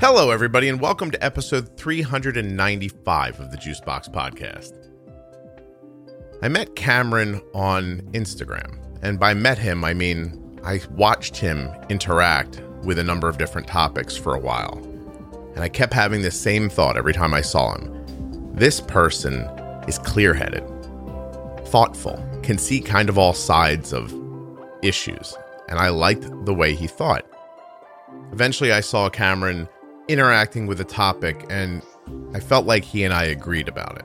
Hello, everybody, and welcome to episode 395 of the Juicebox Podcast. I met Cameron on Instagram, and by met him, I mean I watched him interact with a number of different topics for a while. And I kept having the same thought every time I saw him. This person is clear headed, thoughtful, can see kind of all sides of issues, and I liked the way he thought. Eventually, I saw Cameron interacting with a topic, and I felt like he and I agreed about it.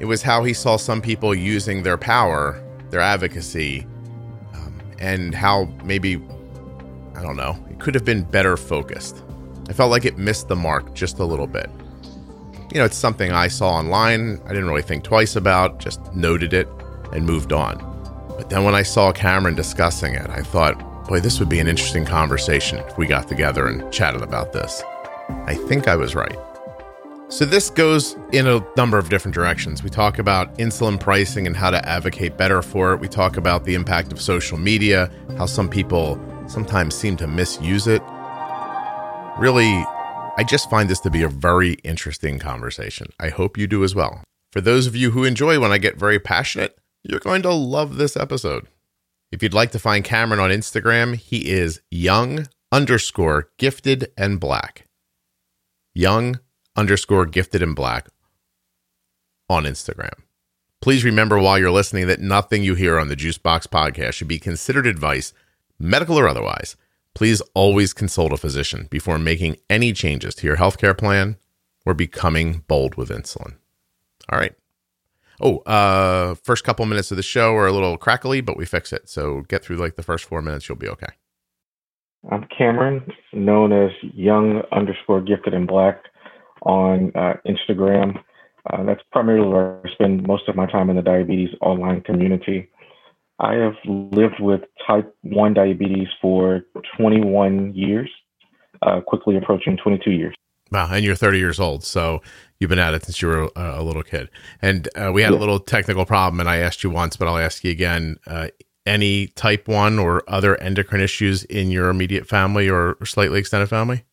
It was how he saw some people using their power, their advocacy, um, and how maybe, I don't know, it could have been better focused. I felt like it missed the mark just a little bit. You know, it's something I saw online, I didn't really think twice about, just noted it and moved on. But then when I saw Cameron discussing it, I thought, boy, this would be an interesting conversation if we got together and chatted about this. I think I was right. So, this goes in a number of different directions. We talk about insulin pricing and how to advocate better for it. We talk about the impact of social media, how some people sometimes seem to misuse it. Really, I just find this to be a very interesting conversation. I hope you do as well. For those of you who enjoy when I get very passionate, you're going to love this episode. If you'd like to find Cameron on Instagram, he is young underscore gifted and black young underscore gifted and black on Instagram. Please remember while you're listening that nothing you hear on the Juicebox podcast should be considered advice, medical or otherwise. Please always consult a physician before making any changes to your healthcare plan or becoming bold with insulin. All right. Oh, uh, first couple minutes of the show are a little crackly, but we fix it. So get through like the first four minutes, you'll be okay. I'm Cameron, known as Young underscore Gifted and Black on uh, Instagram. Uh, that's primarily where I spend most of my time in the diabetes online community. I have lived with type 1 diabetes for 21 years, uh, quickly approaching 22 years. Wow, and you're 30 years old, so you've been at it since you were a, a little kid. And uh, we had yeah. a little technical problem, and I asked you once, but I'll ask you again. Uh, any type 1 or other endocrine issues in your immediate family or, slightly extended family?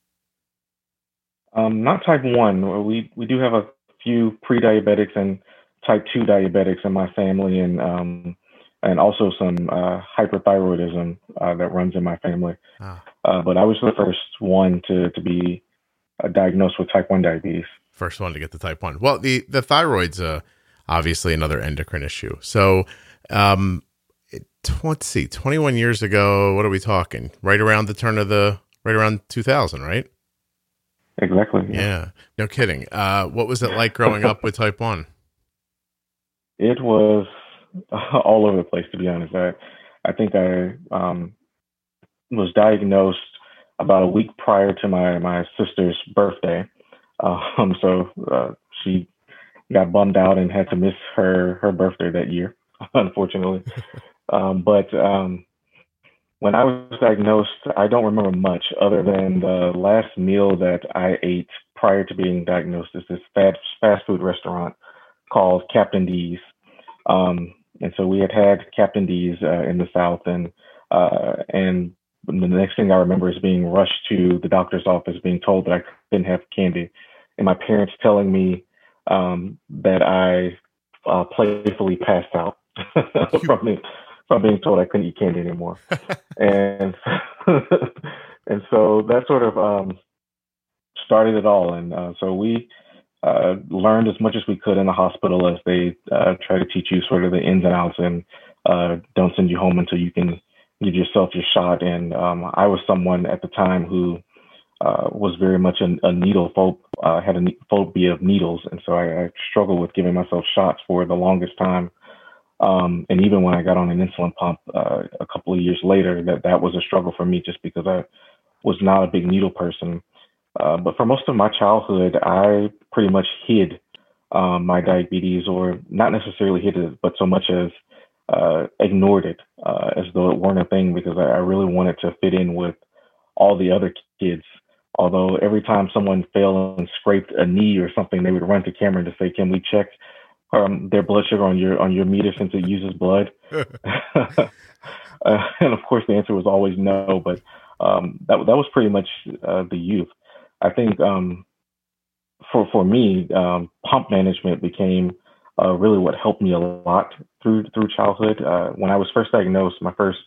Um, not type 1. We, we do have a few pre diabetics and type 2 diabetics in my family, and um, and also some uh, hyperthyroidism uh, that runs in my family. Ah. Uh, but I was the first one to, to be uh, diagnosed with type 1 diabetes. First one to get the type 1. Well, the, the thyroid's uh, obviously another endocrine issue. So, um, let's see, 21 years ago, what are we talking? Right around the turn of the, right around 2000, right? Exactly. Yeah. yeah. No kidding. Uh, what was it like growing up with type 1? It was all over the place, to be honest. I, I think I um, was diagnosed about a week prior to my, my sister's birthday. Um, so uh, she got bummed out and had to miss her, her birthday that year, unfortunately. Um, but um, when I was diagnosed, I don't remember much other than the last meal that I ate prior to being diagnosed is this fast fast food restaurant called Captain D's. Um, and so we had had Captain D's uh, in the South, and uh, and the next thing I remember is being rushed to the doctor's office, being told that I couldn't have candy, and my parents telling me um, that I uh, playfully passed out from the from being told I couldn't eat candy anymore. and and so that sort of um, started it all. And uh, so we uh, learned as much as we could in the hospital as they uh, try to teach you sort of the ins and outs and uh, don't send you home until you can give yourself your shot. And um, I was someone at the time who uh, was very much a, a needle phobe, uh, had a phobia of needles, and so I, I struggled with giving myself shots for the longest time. Um, and even when I got on an insulin pump uh, a couple of years later, that that was a struggle for me just because I was not a big needle person. Uh, but for most of my childhood, I pretty much hid um, my diabetes, or not necessarily hid it, but so much as uh, ignored it uh, as though it weren't a thing because I, I really wanted to fit in with all the other kids. Although every time someone fell and scraped a knee or something, they would run to Cameron to say, "Can we check um, their blood sugar on your on your meter since it uses blood? uh, and of course, the answer was always no. But um, that that was pretty much uh, the youth. I think um, for for me, um, pump management became uh, really what helped me a lot through through childhood. Uh, when I was first diagnosed, my first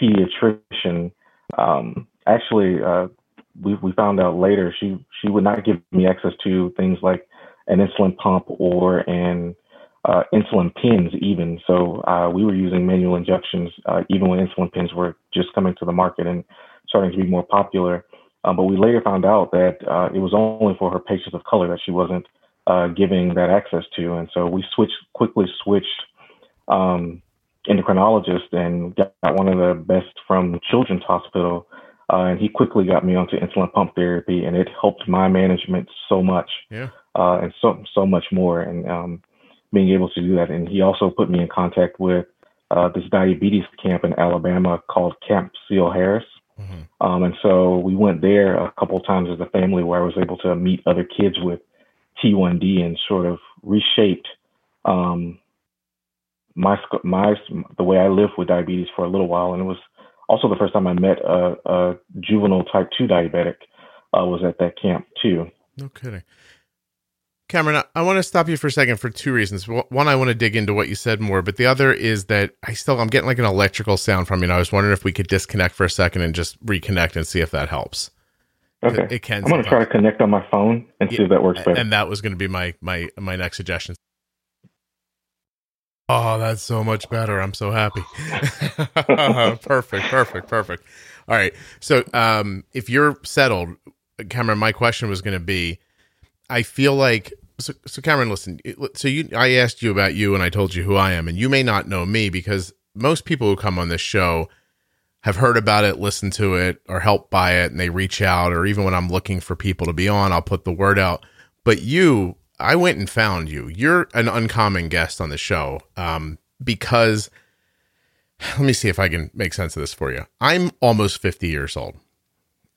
pediatrician um, actually uh, we we found out later she she would not give me access to things like an insulin pump or an uh, insulin pens even. So uh, we were using manual injections uh, even when insulin pens were just coming to the market and starting to be more popular. Um, but we later found out that it was only for her patients of color that she wasn't uh, giving that access to, and so we switched quickly switched um, endocrinologist and got one of the best from Children's Hospital, uh, and he quickly got me onto insulin pump therapy, and it helped my management so much, yeah, uh, and so so much more, and um, being able to do that, and he also put me in contact with uh, this diabetes camp in Alabama called Camp Seale Harris. Mm-hmm. Um, and so we went there a couple times as a family where I was able to meet other kids with T1D and sort of reshaped um, my my the way I lived with diabetes for a little while. And it was also the first time I met a, a juvenile type two diabetic. Uh, was at that camp too. No kidding. Cameron, I want to stop you for a second for two reasons. One, I want to dig into what you said more, but the other is that I still I'm getting like an electrical sound from you. And I was wondering if we could disconnect for a second and just reconnect and see if that helps. Okay, it, it can. I'm going to try to connect on my phone and yeah, see if that works better. And that was going to be my my my next suggestion. Oh, that's so much better. I'm so happy. perfect, perfect, perfect. All right. So, um, if you're settled, Cameron, my question was going to be I feel like so, so Cameron, listen. So you, I asked you about you, and I told you who I am, and you may not know me because most people who come on this show have heard about it, listened to it, or helped by it, and they reach out. Or even when I'm looking for people to be on, I'll put the word out. But you, I went and found you. You're an uncommon guest on the show um, because let me see if I can make sense of this for you. I'm almost 50 years old.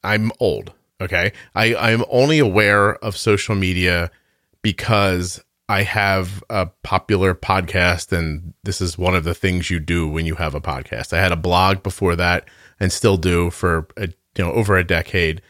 I'm old. Okay. I, I'm only aware of social media because I have a popular podcast, and this is one of the things you do when you have a podcast. I had a blog before that and still do for a, you know over a decade.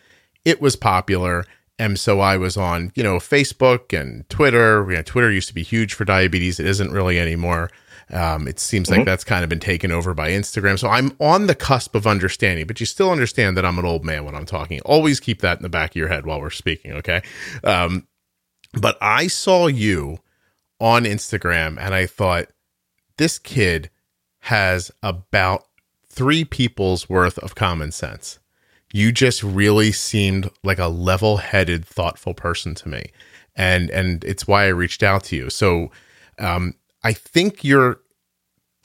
It was popular, and so I was on you know Facebook and Twitter. You know, Twitter used to be huge for diabetes. It isn't really anymore. Um, it seems mm-hmm. like that's kind of been taken over by Instagram. So I'm on the cusp of understanding, but you still understand that I'm an old man when I'm talking. Always keep that in the back of your head while we're speaking, okay? Um, but I saw you on Instagram and I thought, this kid has about three people's worth of common sense. You just really seemed like a level headed, thoughtful person to me. And and it's why I reached out to you. So um, I think you're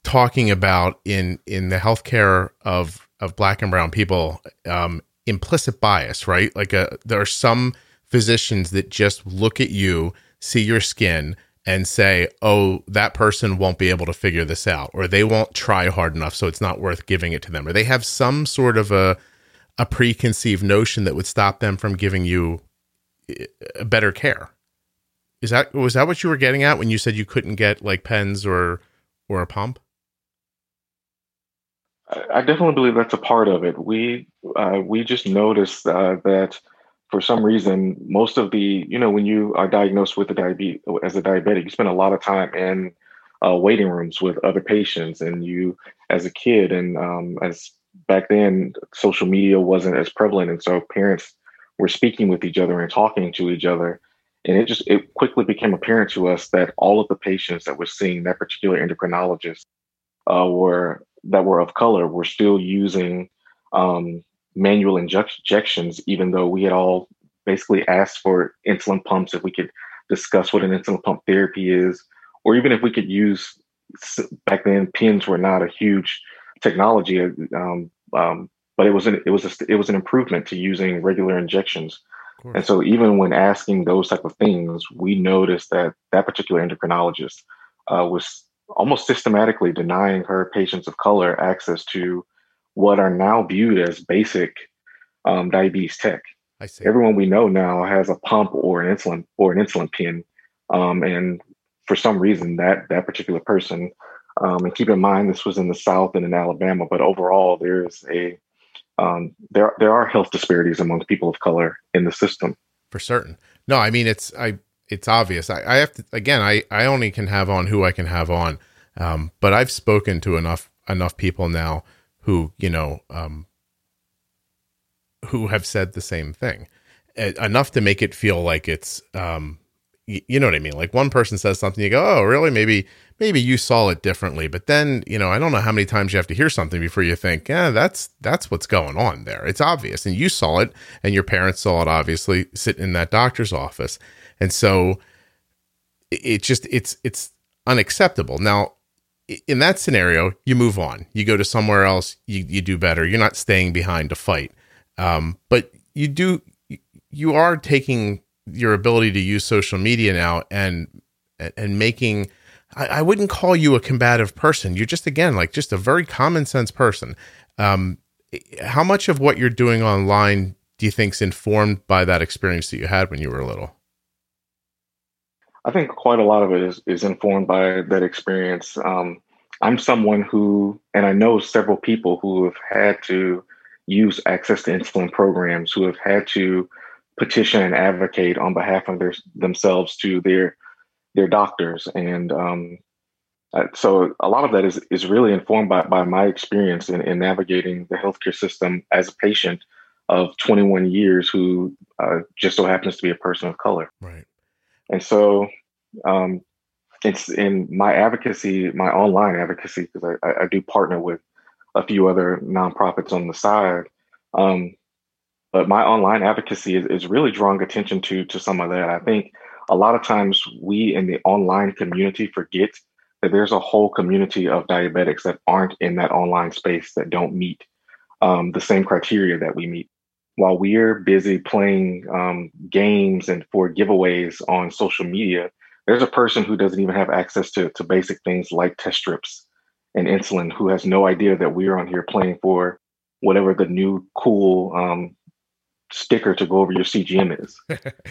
talking about in in the healthcare of of black and brown people um, implicit bias, right? Like a, uh, there are some physicians that just look at you, see your skin, and say, "Oh, that person won't be able to figure this out, or they won't try hard enough, so it's not worth giving it to them." Or they have some sort of a a preconceived notion that would stop them from giving you a uh, better care. Is that was that what you were getting at when you said you couldn't get like pens or or a pump? I definitely believe that's a part of it. We uh, we just noticed uh, that for some reason, most of the you know when you are diagnosed with a diabetes as a diabetic, you spend a lot of time in uh, waiting rooms with other patients, and you as a kid and um, as back then social media wasn't as prevalent, and so parents were speaking with each other and talking to each other. And it just it quickly became apparent to us that all of the patients that were seeing that particular endocrinologist uh, were that were of color were still using um, manual injections, even though we had all basically asked for insulin pumps if we could discuss what an insulin pump therapy is, or even if we could use back then pins were not a huge technology, um, um, but it was an it was a, it was an improvement to using regular injections. And so even when asking those type of things, we noticed that that particular endocrinologist uh, was almost systematically denying her patients of color access to what are now viewed as basic um, diabetes tech. I see. Everyone we know now has a pump or an insulin or an insulin pen, um, and for some reason that that particular person um, and keep in mind this was in the South and in Alabama, but overall there's a um, there there are health disparities among people of color in the system. For certain. No, I mean it's I it's obvious. I, I have to again. I I only can have on who I can have on, um, but I've spoken to enough enough people now who you know um, who have said the same thing enough to make it feel like it's um, you know what I mean? Like one person says something, you go, "Oh, really? Maybe, maybe you saw it differently." But then, you know, I don't know how many times you have to hear something before you think, "Yeah, that's that's what's going on there." It's obvious, and you saw it, and your parents saw it, obviously, sitting in that doctor's office, and so it just it's it's unacceptable. Now, in that scenario, you move on, you go to somewhere else, you you do better. You're not staying behind to fight, um, but you do you are taking your ability to use social media now and and making I, I, wouldn't call you a combative person. You're just again like just a very common sense person. Um, how much of what you're doing online do you think is informed by that experience that you had when you were little? I think quite a lot of it is, is informed by that experience. Um, I'm someone who, and I know several people who have had to use access to insulin programs, who have had to petition and advocate on behalf of their themselves to their their doctors. And um, uh, so a lot of that is is really informed by, by my experience in, in navigating the healthcare system as a patient of 21 years who uh, just so happens to be a person of color. Right and so um, it's in my advocacy my online advocacy because I, I, do partner with a few other nonprofits on the side um, but my online advocacy is, is really drawing attention to to some of that. I think a lot of times we in the online community forget that there's a whole community of diabetics that aren't in that online space that don't meet um, the same criteria that we meet. While we're busy playing um, games and for giveaways on social media, there's a person who doesn't even have access to, to basic things like test strips and insulin who has no idea that we're on here playing for whatever the new cool um, sticker to go over your CGM is.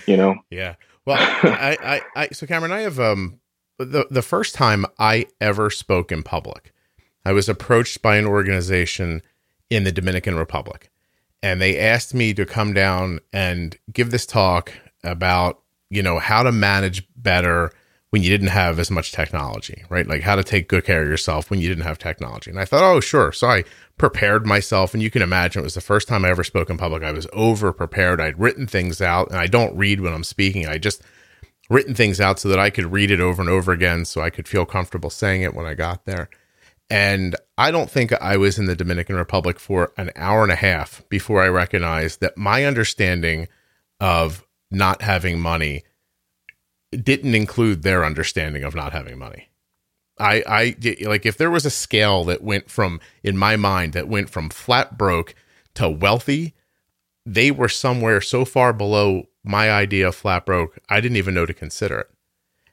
You know? yeah. Well, I, I, I, so Cameron, I have um the the first time I ever spoke in public, I was approached by an organization in the Dominican Republic, and they asked me to come down and give this talk about you know how to manage better when you didn't have as much technology, right? Like how to take good care of yourself when you didn't have technology. And I thought, oh, sure. So I prepared myself. And you can imagine it was the first time I ever spoke in public. I was over prepared. I'd written things out and I don't read when I'm speaking. I just written things out so that I could read it over and over again so I could feel comfortable saying it when I got there. And I don't think I was in the Dominican Republic for an hour and a half before I recognized that my understanding of not having money didn't include their understanding of not having money. I, I like if there was a scale that went from in my mind that went from flat broke to wealthy, they were somewhere so far below my idea of flat broke, I didn't even know to consider it.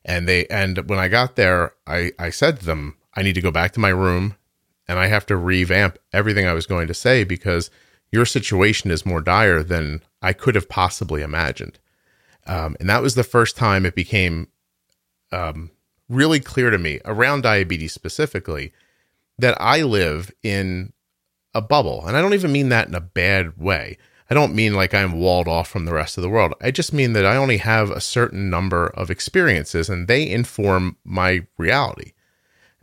And they and when I got there, I I said to them, I need to go back to my room and I have to revamp everything I was going to say because your situation is more dire than I could have possibly imagined. Um, and that was the first time it became um, really clear to me around diabetes specifically that I live in a bubble. And I don't even mean that in a bad way. I don't mean like I'm walled off from the rest of the world. I just mean that I only have a certain number of experiences and they inform my reality.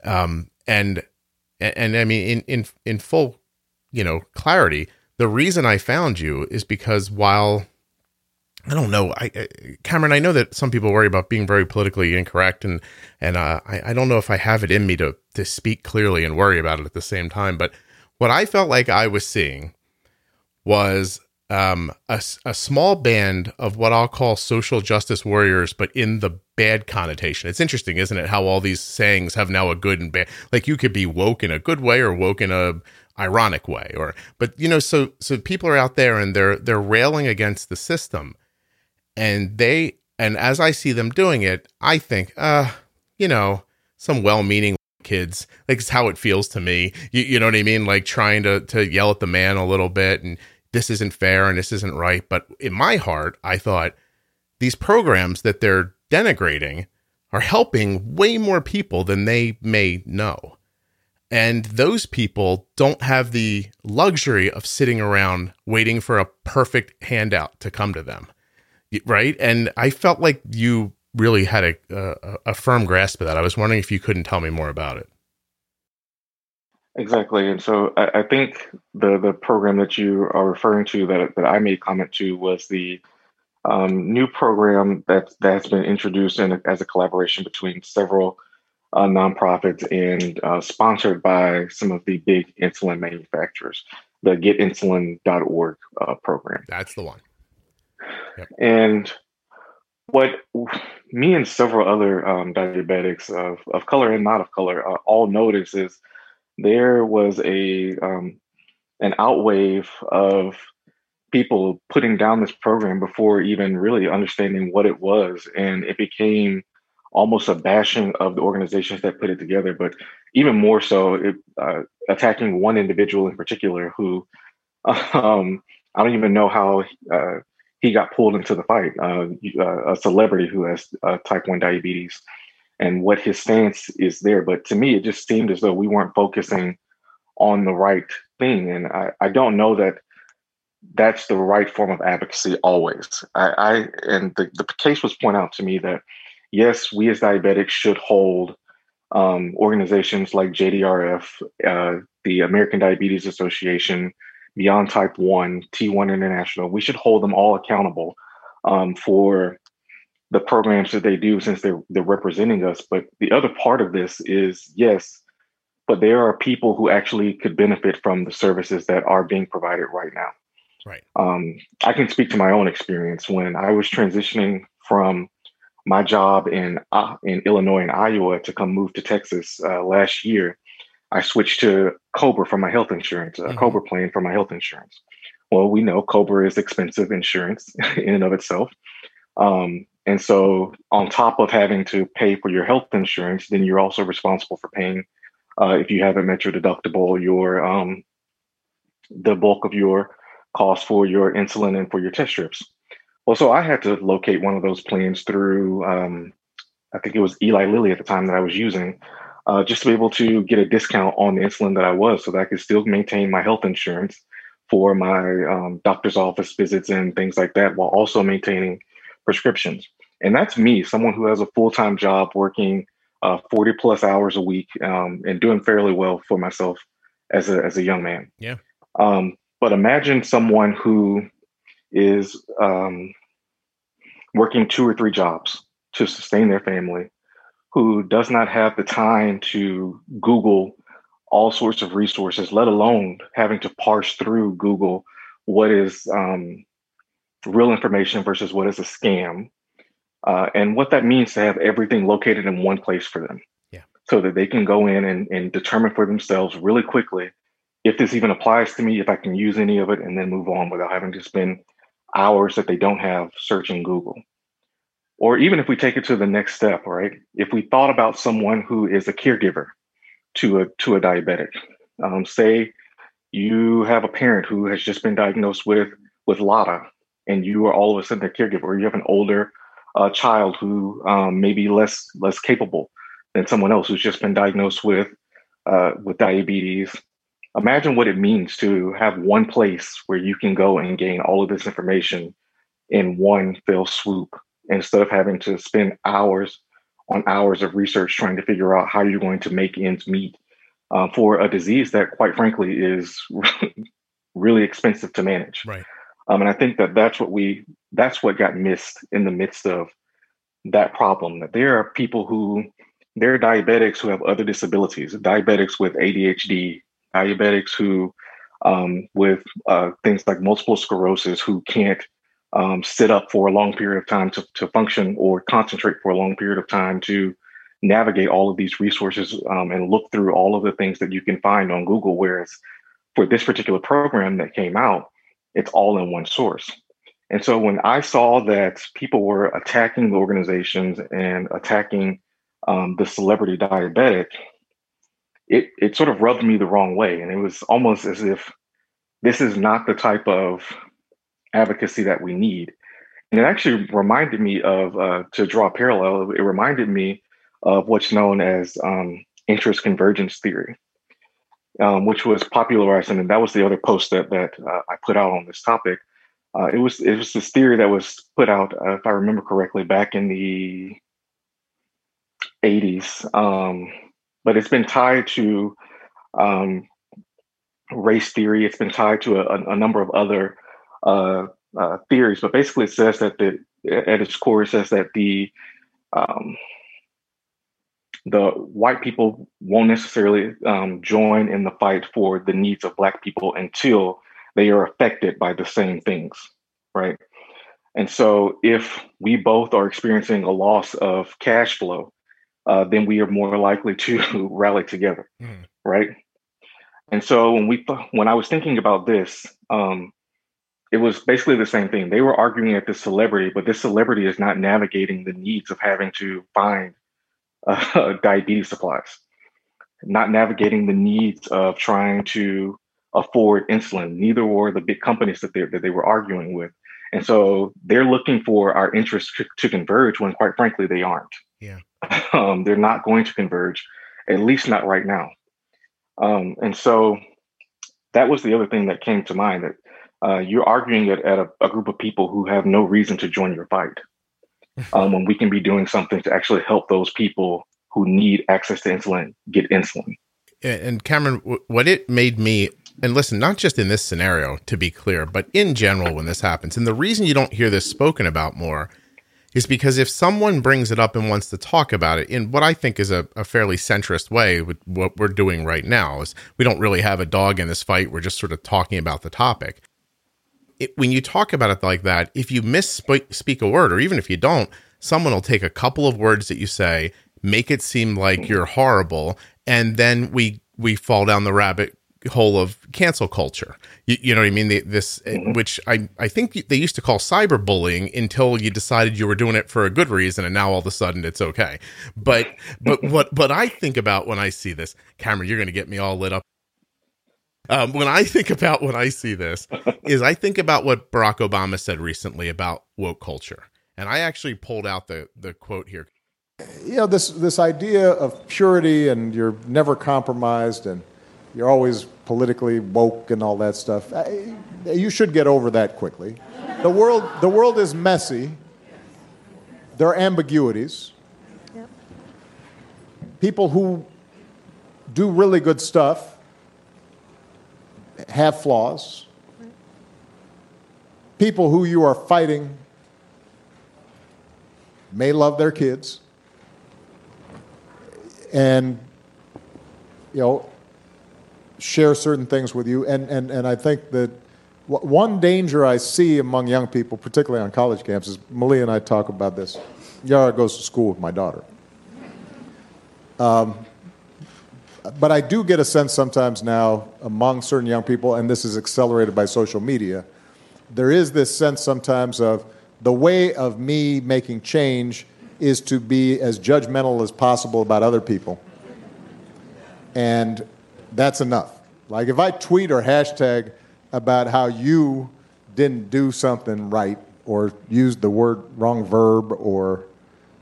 Um, and, and, I mean, in, in, in full, you know, clarity, the reason I found you is because while I don't know. I, Cameron, I know that some people worry about being very politically incorrect, and and uh, I, I don't know if I have it in me to to speak clearly and worry about it at the same time. But what I felt like I was seeing was um, a, a small band of what I'll call social justice warriors, but in the bad connotation. It's interesting, isn't it? How all these sayings have now a good and bad. Like you could be woke in a good way or woke in a ironic way, or but you know, so so people are out there and they're they're railing against the system and they and as I see them doing it, I think, uh, you know, some well-meaning kids. Like it's how it feels to me. You, you know what I mean? Like trying to to yell at the man a little bit and this isn't fair and this isn't right. But in my heart, I thought these programs that they're denigrating are helping way more people than they may know. And those people don't have the luxury of sitting around waiting for a perfect handout to come to them. Right. And I felt like you really had a, a, a firm grasp of that. I was wondering if you couldn't tell me more about it. Exactly. And so I, I, think the the program that you are referring to that, that I made comment to was the um, new program that that's been introduced in, as a collaboration between several uh, nonprofits and uh, sponsored by some of the big insulin manufacturers, the getinsulin.org uh, program. That's the one. Yep. And what me and several other um, diabetics of, of color and not of color uh, all notice is there was a um, an outwave of people putting down this program before even really understanding what it was. And it became almost a bashing of the organizations that put it together, but even more so, it, uh, attacking one individual in particular who um, I don't even know how uh, he got pulled into the fight, uh, uh a celebrity who has uh, type 1 diabetes and what his stance is there. But to me, it just seemed as though we weren't focusing on the right thing. And I, I don't know that that's the right form of advocacy always. I, I and the, the case was pointed out to me that yes, we as diabetics should hold um, organizations like JDRF, uh, the American Diabetes Association, Beyond Type 1, T1 International, we should hold them all accountable um, for the programs that they do since they're, they're representing us. But the other part of this is yes, but there are people who actually could benefit from the services that are being provided right now. Right. Um, I can speak to my own experience when I was transitioning from my job in uh, in Illinois and Iowa to come move to Texas uh, last year. I switched to Cobra for my health insurance, a mm-hmm. Cobra plan for my health insurance. Well, we know Cobra is expensive insurance in and of itself. Um, and so, on top of having to pay for your health insurance, then you're also responsible for paying, uh, if you haven't met your deductible, your um, the bulk of your cost for your insulin and for your test strips. Well, so I had to locate one of those plans through, um, I think it was Eli Lilly at the time that I was using, uh, just to be able to get a discount on the insulin that I was so that I could still maintain my health insurance for my um, doctor's office visits and things like that while also maintaining prescriptions. And that's me, someone who has a full time job working uh, 40 plus hours a week um, and doing fairly well for myself as a, as a young man. Yeah. Um, but imagine someone who is um, working two or three jobs to sustain their family, who does not have the time to Google all sorts of resources, let alone having to parse through Google what is um, real information versus what is a scam, uh, and what that means to have everything located in one place for them. Yeah. So that they can go in and, and determine for themselves really quickly if this even applies to me, if I can use any of it, and then move on without having to spend hours that they don't have searching Google. Or even if we take it to the next step, right? If we thought about someone who is a caregiver to a to a diabetic, um, say you have a parent who has just been diagnosed with with LADA, and you are all of a sudden a caregiver, or you have an older uh, child who um, may be less less capable than someone else who's just been diagnosed with uh, with diabetes imagine what it means to have one place where you can go and gain all of this information in one fell swoop instead of having to spend hours on hours of research trying to figure out how you're going to make ends meet uh, for a disease that, quite frankly, is really expensive to manage. Right. Um, and I think that that's what we that's what got missed in the midst of that problem. That there are people who they're diabetics who have other disabilities, diabetics with ADHD, diabetics who, um, with uh, things like multiple sclerosis, who can't um, sit up for a long period of time to, to function or concentrate for a long period of time to navigate all of these resources um, and look through all of the things that you can find on Google. Whereas for this particular program that came out, it's all in one source. And so when I saw that people were attacking the organizations and attacking um, the celebrity diabetic, it it sort of rubbed me the wrong way, and it was almost as if this is not the type of advocacy that we need. And it actually reminded me of, uh, to draw a parallel, it reminded me of what's known as um, interest convergence theory, um, which was popularized, and that was the other post that that uh, I put out on this topic. Uh, it was it was this theory that was put out, uh, if I remember correctly, back in the 80s, um, but it's been tied to um, race theory. It's been tied to a, a number of other uh, uh, theories, but basically it says that the at its core it says that the um, the white people won't necessarily um, join in the fight for the needs of black people until they are affected by the same things, right? And so if we both are experiencing a loss of cash flow, uh, then we are more likely to rally together, mm. right? And so when we when I was thinking about this, um, it was basically the same thing. They were arguing at this celebrity, but this celebrity is not navigating the needs of having to find uh, diabetes supplies, not navigating the needs of trying to afford insulin. Neither were the big companies that they, that they were arguing with. And so they're looking for our interests to, to converge when, quite frankly, they aren't. Yeah. Um, they're not going to converge, at least not right now. Um, and so that was the other thing that came to mind that uh, you're arguing it at a, a, group of people who have no reason to join your fight. Um, when we can be doing something to actually help those people who need access to insulin get insulin. And Cameron, what it made me, and listen, not just in this scenario, to be clear, but in general when this happens, and the reason you don't hear this spoken about more is because if someone brings it up and wants to talk about it in what I think is a, a, fairly centrist way, with what we're doing right now is we don't really have a dog in this fight. We're just sort of talking about the topic it, when you talk about it like that, if you misspeak a word, or even if you don't, someone will take a couple of words that you say, make it seem like you're horrible, and then we we fall down the rabbit hole of cancel culture. You, you know what I mean? The, this, mm-hmm. which I I think they used to call cyberbullying until you decided you were doing it for a good reason, and now all of a sudden it's okay. But but what what I think about when I see this, Cameron, you're going to get me all lit up. Um, when I think about when I see this, is I think about what Barack Obama said recently about woke culture, and I actually pulled out the the quote here. You know this this idea of purity and you're never compromised and you're always politically woke and all that stuff. You should get over that quickly. The world the world is messy. There are ambiguities. Yep. People who do really good stuff have flaws. People who you are fighting may love their kids. And you know share certain things with you. And, and, and i think that one danger i see among young people particularly on college campuses malia and i talk about this. Yara goes to school with my daughter. Um, but I do get a sense sometimes now among certain young people, and this is accelerated by social media, there is this sense sometimes of the way of me making change is to be as judgmental as possible about other people. And that's enough. Like if I tweet or hashtag about how you didn't do something right or used the word wrong verb or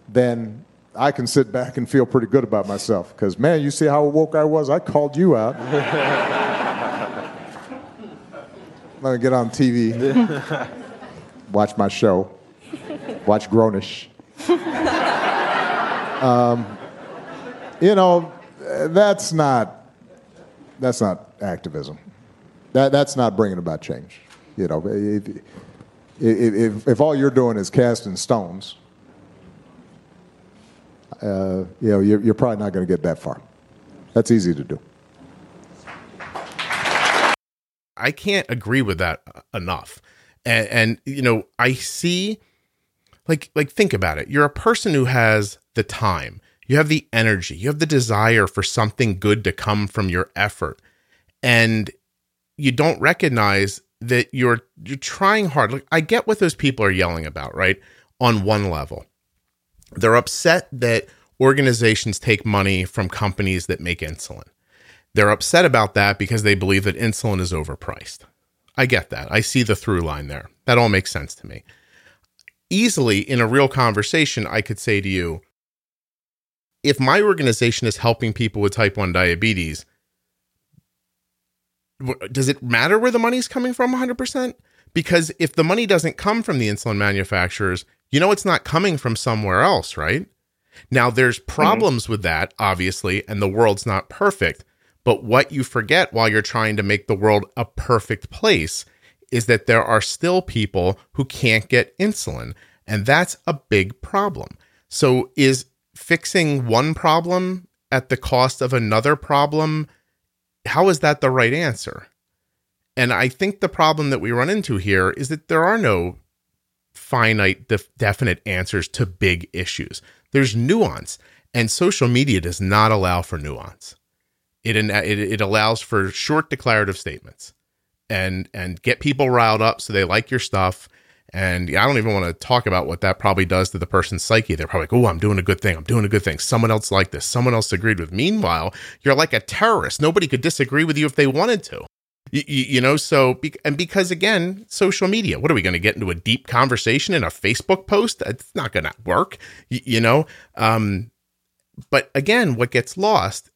then I can sit back and feel pretty good about myself because, man, you see how woke I was? I called you out. Let me get on TV, watch my show, watch Grownish. Um, you know, that's not that's not activism. That that's not bringing about change. You know, if, if, if all you're doing is casting stones, uh, you know, you're, you're probably not going to get that far. That's easy to do. I can't agree with that enough. And, and, you know, I see, like, like think about it. You're a person who has the time, you have the energy, you have the desire for something good to come from your effort, and you don't recognize that you're you're trying hard. Like, I get what those people are yelling about, right? On one level, they're upset that organizations take money from companies that make insulin. They're upset about that because they believe that insulin is overpriced. I get that. I see the through line there. That all makes sense to me. easily in a real conversation, I could say to you, if my organization is helping people with type 1 diabetes, does it matter where the money's coming from 100%? Because if the money doesn't come from the insulin manufacturers, you know it's not coming from somewhere else, right? Now, there's mm-hmm. problems mm-hmm. with that, obviously, and the world's not perfect. But what you forget while you're trying to make the world a perfect place is that there are still people who can't get insulin. And that's a big problem. So, is fixing one problem at the cost of another problem? How is that the right answer? And I think the problem that we run into here is that there are no finite, def- definite answers to big issues. There's nuance, and social media does not allow for nuance. It, it, it allows for short declarative statements and and get people riled up so they like your stuff. And I don't even want to talk about what that probably does to the person's psyche. They're probably like, oh, I'm doing a good thing. I'm doing a good thing. Someone else liked this. Someone else agreed with. Meanwhile, you're like a terrorist. Nobody could disagree with you if they wanted to. You, you, know, so, and because again, social media, what are we going to get into a deep conversation in a Facebook post? It's not going to work, you, you know? Um, but again, what gets lost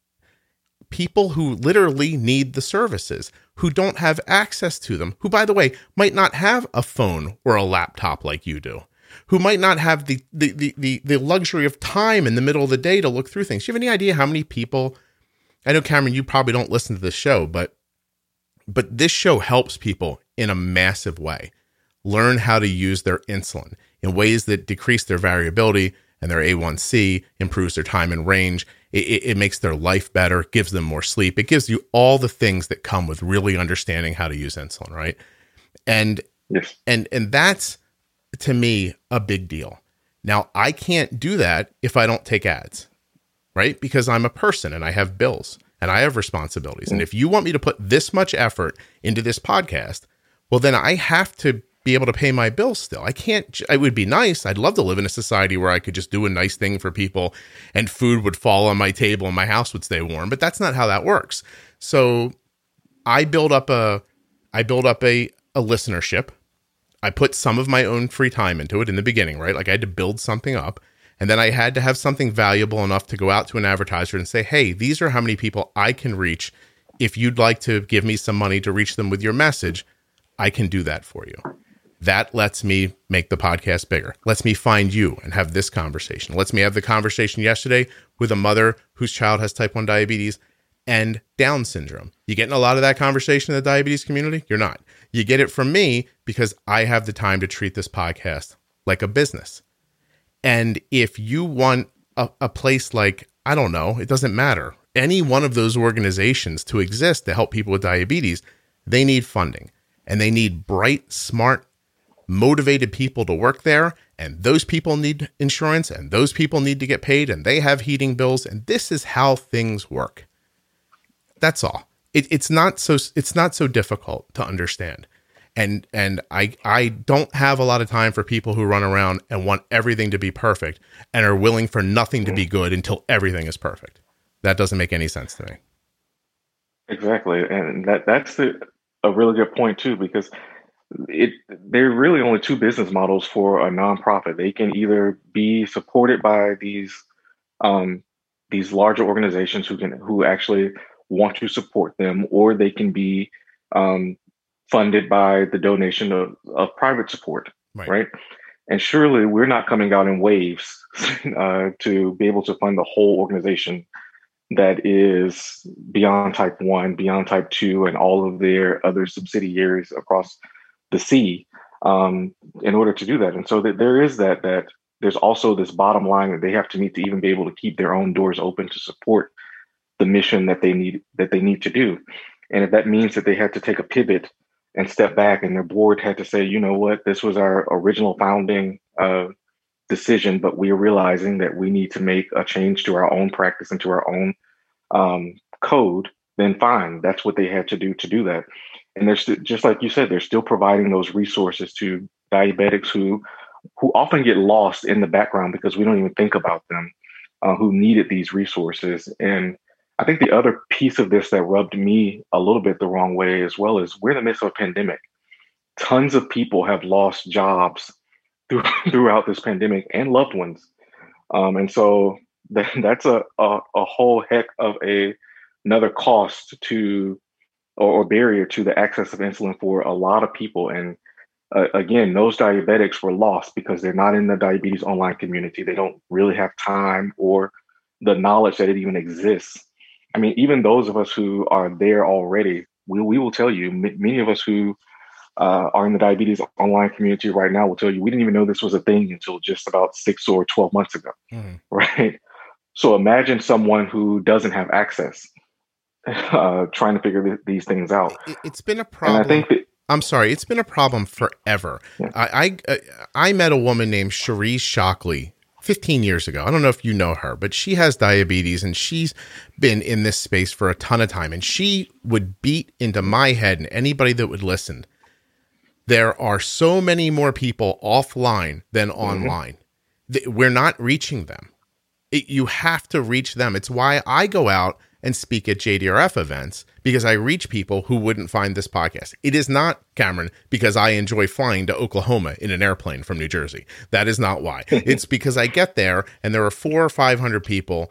people who literally need the services, who don't have access to them, who, by the way, might not have a phone or a laptop like you do, who might not have the, the, the, the, the luxury of time in the middle of the day to look through things. Do you have any idea how many people? I know, Cameron, you probably don't listen to this show, but but this show helps people in a massive way learn how to use their insulin in ways that decrease their variability and their A1C, improves their time and range, it, it, makes their life better, gives them more sleep. It gives you all the things that come with really understanding how to use insulin, right? And yes. and and that's to me a big deal. Now, I can't do that if I don't take ads, right? Because I'm a person and I have bills and I have responsibilities. And mm. if you want me to put this much effort into this podcast, well, then I have to be able to pay my bills still. I can't, it would be nice. I'd love to live in a society where I could just do a nice thing for people and food would fall on my table and my house would stay warm, but that's not how that works. So I build up a, I build up a, a listenership. I put some of my own free time into it in the beginning, right? Like I had to build something up. And then I had to have something valuable enough to go out to an advertiser and say, hey, these are how many people I can reach. If you'd like to give me some money to reach them with your message, I can do that for you. That lets me make the podcast bigger. Lets me find you and have this conversation. Lets me have the conversation yesterday with a mother whose child has type 1 diabetes and Down syndrome. You getting a lot of that conversation in the diabetes community? You're not. You get it from me because I have the time to treat this podcast like a business. And if you want a, a place like, I don't know, it doesn't matter, any one of those organizations to exist to help people with diabetes, they need funding. And they need bright, smart, motivated people to work there. And those people need insurance and those people need to get paid and they have heating bills and this is how things work. That's all. It, it's not so it's not so difficult to understand and and i i don't have a lot of time for people who run around and want everything to be perfect and are willing for nothing to be good until everything is perfect. That doesn't make any sense to me. Exactly. And that that's the, a really good point too because it there are really only two business models for a nonprofit. They can either be supported by these um, these larger organizations who can who actually want to support them, or they can be um, funded by the donation of, of private support, right. right? And surely we're not coming out in waves uh, to be able to fund the whole organization that is beyond type 1 beyond type 2 and all of their other subsidiaries across the sea um, in order to do that. And so that there is that that there's also this bottom line that they have to meet to even be able to keep their own doors open to support the mission that they need that they need to do. And if that means that they had to take a pivot and step back, and their board had to say, you know what, this was our original founding uh, decision, but we're realizing that we need to make a change to our own practice and to our own um, code, then fine, that's what they had to do to do that. And they're st- just like you said they're still providing those resources to diabetics who who often get lost in the background because we don't even think about them uh, who needed these resources. And i think the other piece of this that rubbed me a little bit the wrong way as well is we're in the midst of a pandemic tons of people have lost jobs through, throughout this pandemic and loved ones. Um, and so that, that's a, a, a whole heck of a another cost to or, or, barrier to the access of insulin for a lot of people. And uh, again, those diabetics were lost because they're not in the diabetes online community. They don't really have time or the knowledge that it even exists. I mean, even those of us who are there already, we, we will tell you, m- many of us who uh, are in the diabetes online community right now will tell you we didn't even know this was a thing until just about six or 12 months ago. Mm. Right. So imagine someone who doesn't have access, uh, trying to figure th- these things out. It, has been a problem. And I think that, I'm sorry, it's been a problem forever. Yeah. I, I, uh, I met a woman named Cherise Shockley 15 years ago. I don't know if you know her, but she has diabetes and she's been in this space for a ton of time. And she would beat into my head and anybody that would listen. There are so many more people offline than mm-hmm. online. We're not reaching them. It, you have to reach them. It's why I go out and speak at JDRF events because I reach people who wouldn't find this podcast. It is not, Cameron, because I enjoy flying to Oklahoma in an airplane from New Jersey. That is not why. it's because I get there and there are four or 500 people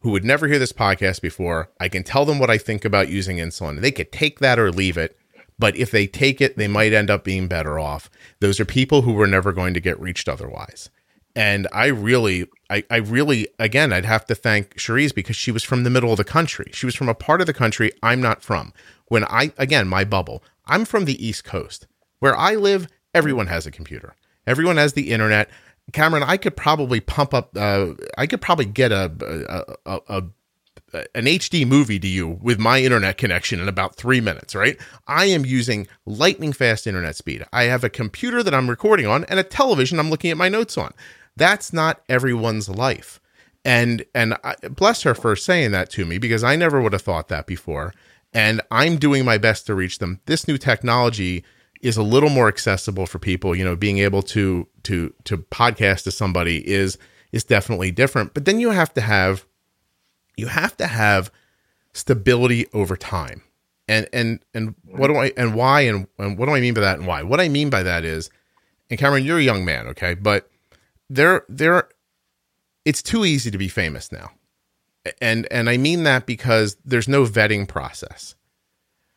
who would never hear this podcast before. I can tell them what I think about using insulin. They could take that or leave it. But if they take it, they might end up being better off. Those are people who were never going to get reached otherwise. And I really, I, I really, again, I'd have to thank Cherise because she was from the middle of the country. She was from a part of the country I'm not from. When I, again, my bubble, I'm from the East Coast. Where I live, everyone has a computer, everyone has the internet. Cameron, I could probably pump up, uh, I could probably get a, a, a, a an HD movie to you with my internet connection in about three minutes, right? I am using lightning fast internet speed. I have a computer that I'm recording on and a television I'm looking at my notes on. That's not everyone's life. And and I, bless her for saying that to me because I never would have thought that before. And I'm doing my best to reach them. This new technology is a little more accessible for people. You know, being able to to to podcast to somebody is is definitely different. But then you have to have you have to have stability over time. And and and what do I and why and, and what do I mean by that and why? What I mean by that is, and Cameron, you're a young man, okay, but there there it's too easy to be famous now. And and I mean that because there's no vetting process.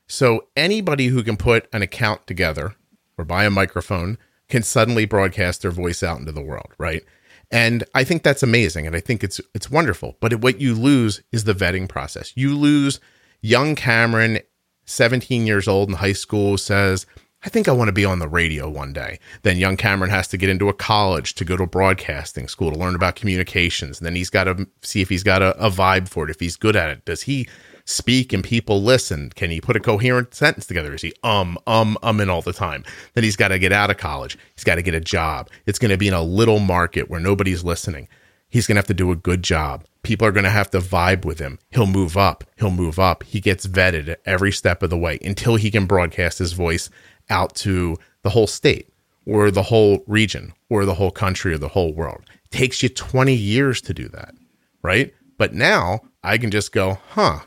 So anybody who can put an account together or buy a microphone can suddenly broadcast their voice out into the world, right? And I think that's amazing and I think it's it's wonderful. But what you lose is the vetting process. You lose young Cameron, 17 years old in high school says, I think I want to be on the radio one day. Then young Cameron has to get into a college to go to broadcasting school to learn about communications. And then he's got to see if he's got a, a vibe for it, if he's good at it. Does he speak and people listen? Can he put a coherent sentence together? Is he um, um, um, all the time? Then he's got to get out of college. He's got to get a job. It's going to be in a little market where nobody's listening. He's going to have to do a good job. People are going to have to vibe with him. He'll move up. He'll move up. He gets vetted every step of the way until he can broadcast his voice out to the whole state or the whole region or the whole country or the whole world. It takes you 20 years to do that, right? But now I can just go, huh,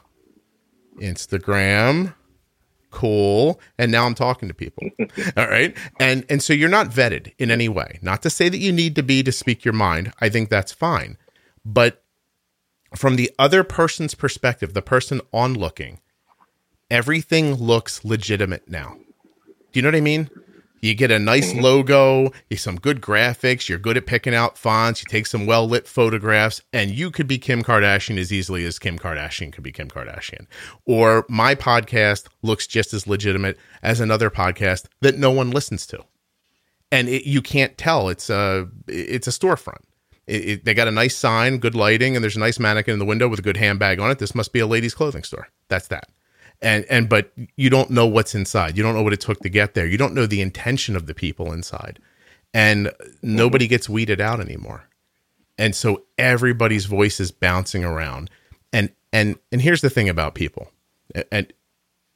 Instagram, cool. And now i'm talking to people all right? And and so you're not vetted in any way. Not to say that you need to be to speak your mind. I think that's fine. But from the other person's perspective the person on looking, everything looks legitimate now do you know what I mean? You get a nice mm-hmm. logo, you some good graphics, you're good at picking out fonts, you take some well lit photographs, and you could be Kim Kardashian as easily as Kim Kardashian could be Kim Kardashian. Or my podcast looks just as legitimate as another podcast that no one listens to. And it, you can't tell it's a it's a storefront. It, it, they got a nice sign, good lighting, and there's a nice mannequin in the window with a good handbag on it. This must be a ladies' clothing store. That's that and and but you don't know what's inside. You don't know what it took to get there. You don't know the intention of the people inside. And nobody gets weeded out anymore. And so everybody's voice is bouncing around. And and and here's the thing about people. And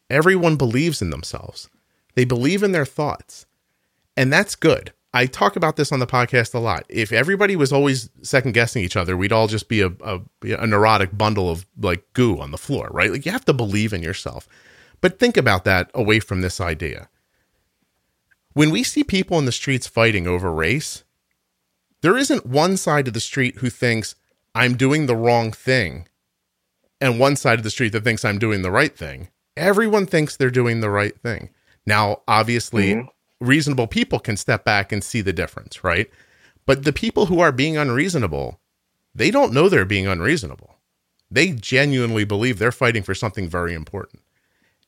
everyone believes in themselves. They believe in their thoughts. And that's good I talk about this on the podcast a lot. If everybody was always second guessing each other, we'd all just be a, a, a, neurotic bundle of like goo on the floor, right? Like you have to believe in yourself. But think about that away from this idea. when we see people in the streets fighting over race, there isn't one side of the street who thinks I'm doing the wrong thing and one side of the street that thinks I'm doing the right thing. Everyone thinks they're doing the right thing. Now, obviously, mm-hmm. Reasonable people can step back and see the difference, right? But the people who are being unreasonable, they don't know they're being unreasonable. They genuinely believe they're fighting for something very important.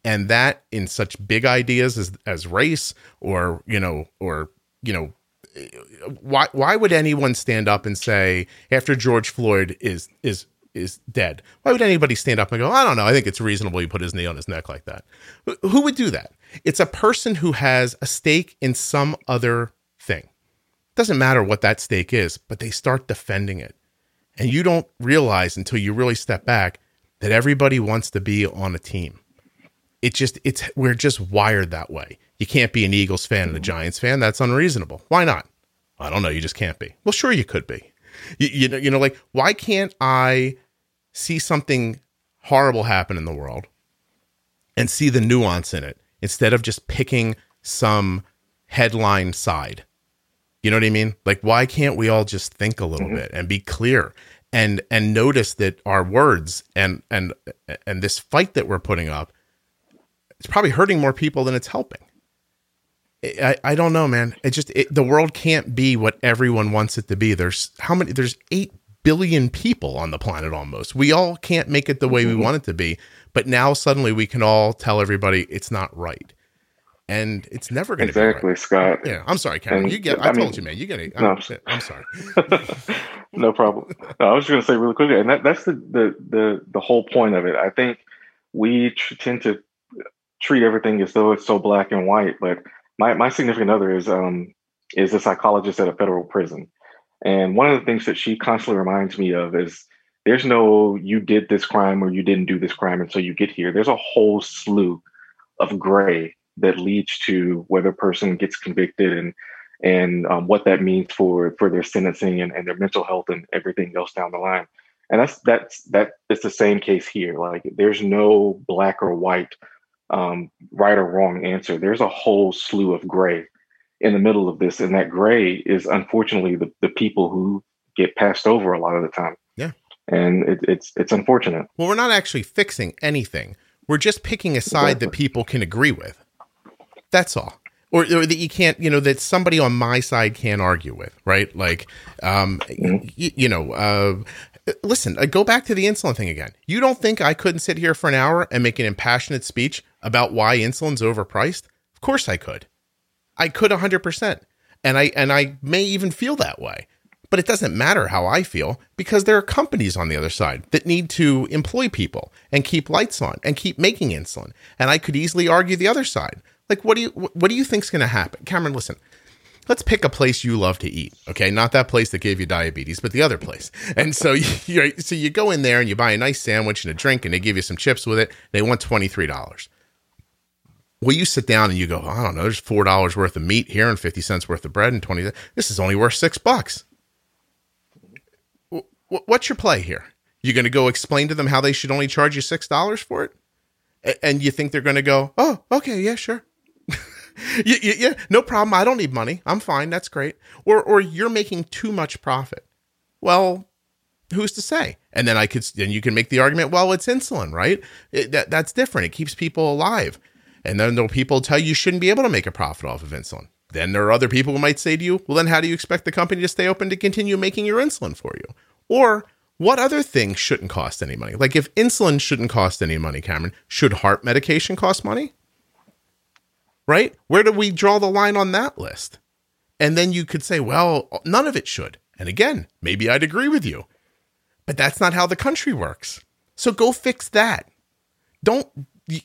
And that in such big ideas as as race or, you know, or, you know, why why would anyone stand up and say after George Floyd is is is dead? Why would anybody stand up and go, I don't know, I think it's reasonable you put his knee on his neck like that? Who would do that? It's a person who has a stake in some other thing. Doesn't matter what that stake is, but they start defending it. And you don't realize until you really step back that everybody wants to be on a team. It just it's we're just wired that way. You can't be an Eagles fan and a Giants fan. That's unreasonable. Why not? I don't know. You just can't be. Well, sure you could be. You, you know, you know, like why can't I see something horrible happen in the world and see the nuance in it instead of just picking some headline side? You know what I mean? Like why can't we all just think a little mm-hmm. bit and be clear and and notice that our words and and and this fight that we're putting up it's probably hurting more people than it's helping. I, I don't know, man. It just it, the world can't be what everyone wants it to be. There's how many? There's eight billion people on the planet almost. We all can't make it the way we mm-hmm. want it to be. But now suddenly we can all tell everybody it's not right and it's never going to be exactly, right. Scott. Yeah, I'm sorry. And, you get. I, I told you, man. You get it. I'm, no, I'm sorry. no problem. No, I was just going to say really quickly, and that, that's the, the the the whole point of it. I think we tr- tend to treat everything as though it's so black and white. But my my significant other is um is a psychologist at a federal prison, and one of the things that she constantly reminds me of is there's no you did this crime or you didn't do this crime, so you get here. There's a whole slew of gray that leads to whether a person gets convicted and and um, what that means for for their sentencing and, and their mental health and everything else down the line. And that's that's that it's the same case here. Like there's no black or white, um, right or wrong answer. There's a whole slew of gray in the middle of this, and that gray is unfortunately the, the people who get passed over a lot of the time. Yeah, and it, it's it's unfortunate. Well, we're not actually fixing anything. We're just picking a side exactly. that people can agree with. That's all. Or, or, that you can't, you know, that somebody on my side can't argue with, right? Like, um, mm-hmm. y- you know, uh, listen, uh, go back to the insulin thing again. You don't think I couldn't sit here for an hour and make an impassionate speech about why insulin's overpriced? Of course I could. I could 100%. And I and I may even feel that way. But it doesn't matter how I feel because there are companies on the other side that need to employ people and keep lights on and keep making insulin. And I could easily argue the other side. Like what do you what do you think's going to happen? Cameron, listen. Let's pick a place you love to eat, okay? Not that place that gave you diabetes, but the other place. And so you so you go in there and you buy a nice sandwich and a drink and they give you some chips with it. They want $23. Well, you sit down and you go, I don't know, there's four dollars worth of meat here and fifty cents worth of bread and twenty. This is only worth six bucks. W- what's your play here? You're going to go explain to them how they should only charge you six dollars for it, A- and you think they're going to go, oh, okay, yeah, sure. yeah, yeah, yeah, no problem. I don't need money. I'm fine. That's great. Or, or you're making too much profit. Well, who's to say? And then I could, then you can make the argument. Well, it's insulin, right? It, that, that's different. It keeps people alive. And then there'll people tell you you shouldn't be able to make a profit off of insulin. Then there are other people who might say to you, well, then how do you expect the company to stay open to continue making your insulin for you? Or what other thing shouldn't cost any money? Like if insulin shouldn't cost any money, Cameron, should heart medication cost money? right? Where do we draw the line on that list? And then you could say, well, none of it should. And again, maybe I'd agree with you. But that's not how the country works. So go fix that. Don't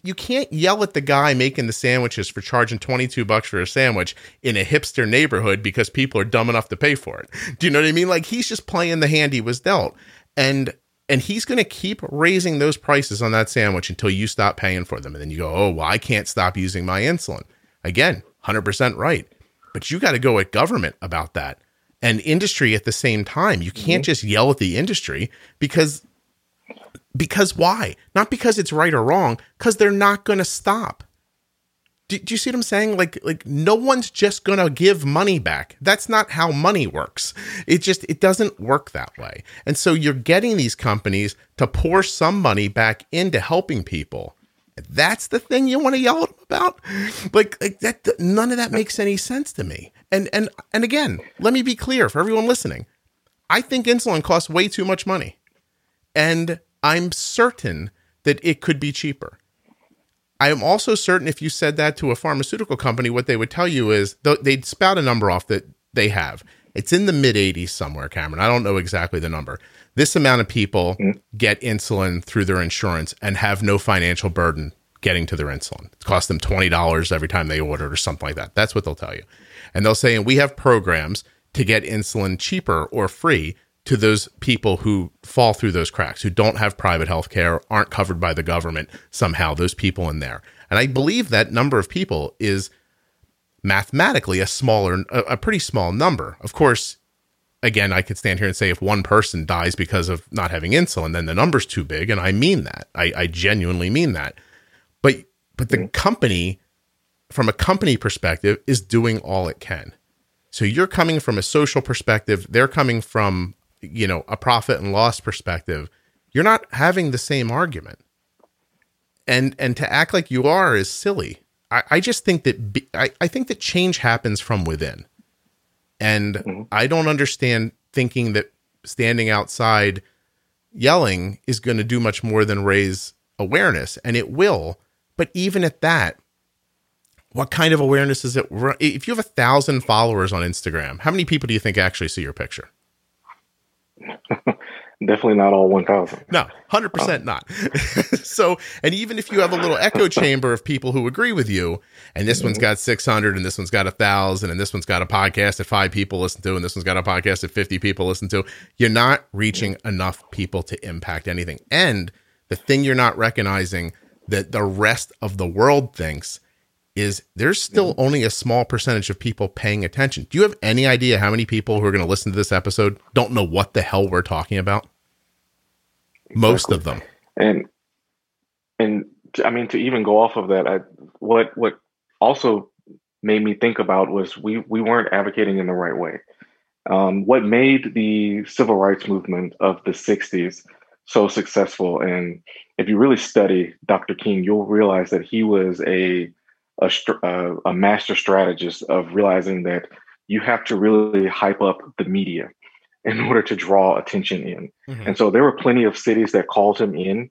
you can't yell at the guy making the sandwiches for charging 22 bucks for a sandwich in a hipster neighborhood because people are dumb enough to pay for it. Do you know what I mean? Like he's just playing the hand he was dealt. And and he's going to keep raising those prices on that sandwich until you stop paying for them. And then you go, "Oh, well, I can't stop using my insulin." Again, 100% right. But you got to go at government about that and industry at the same time. You can't mm-hmm. just yell at the industry because because why? Not because it's right or wrong, because they're not going to stop. Do, do, you see what I'm saying? Like, like no one's just gonna give money back. That's not how money works. It just it doesn't work that way. And so you're getting these companies to pour some money back into helping people. That's the thing you want to yell at them about. Like, like that. None of that makes any sense to me. And and and again, let me be clear for everyone listening. I think insulin costs way too much money, and I'm certain that it could be cheaper. I am also certain if you said that to a pharmaceutical company, what they would tell you is they'd spout a number off that they have. It's in the mid 80s somewhere, Cameron. I don't know exactly the number. This amount of people mm. get insulin through their insurance and have no financial burden getting to their insulin. It costs them $20 every time they order or something like that. That's what they'll tell you. And they'll say, and we have programs to get insulin cheaper or free to those people who fall through those cracks, who don't have private health care, aren't covered by the government somehow, those people in there. And I believe that number of people is mathematically a smaller, a, a pretty small number. Of course, again, I could stand here and say if one person dies because of not having insulin, then the number's too big. And I mean that. I, I genuinely mean that. But but the company, from a company perspective, is doing all it can. So you're coming from a social perspective, they're coming from you know a profit and loss perspective you're not having the same argument. And and to act like you are is silly. I, I just think that be, I, I think that change happens from within. And mm-hmm. i don't understand thinking that standing outside yelling is going to do much more than raise awareness and it will. But even at that what kind of awareness is it? If you have a thousand followers on instagram how many people do you think actually see your picture Definitely not all 1,000. No, 100% not. so, and even if you have a little echo chamber of people who agree with you, and this mm-hmm. one's got 600, and this one's got a 1,000, and this one's got a podcast that five people listen to, and this one's got a podcast that 50 people listen to, you're not reaching enough people to impact anything. And the thing you're not recognizing that the rest of the world thinks is there's still mm-hmm. only a small percentage of people paying attention. Do you have any idea how many people who are going to listen to this episode don't know what the hell we're talking about? Exactly. Most of them. And and I mean to even go off of that, I, what what also made me think about was we we weren't advocating in the right way. Um, what made the civil rights movement of the '60s so successful, and if you really study Dr. King, you'll realize that he was a a, uh, a master strategist of realizing that you have to really hype up the media in order to draw attention in. Mm-hmm. And so there were plenty of cities that called him in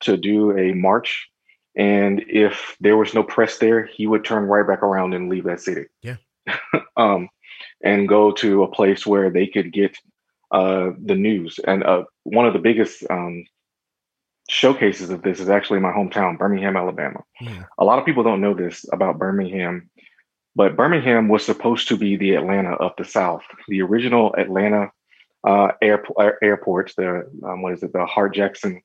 to do a march. And if there was no press there, he would turn right back around and leave that city. Yeah. um, and go to a place where they could get uh, the news. And uh, one of the biggest um, showcases of this is actually my hometown, Birmingham, Alabama. Yeah. A lot of people don't know this about Birmingham, but Birmingham was supposed to be the Atlanta of the South. The original Atlanta uh, airport, airport, the um, what is it, the Hart Jackson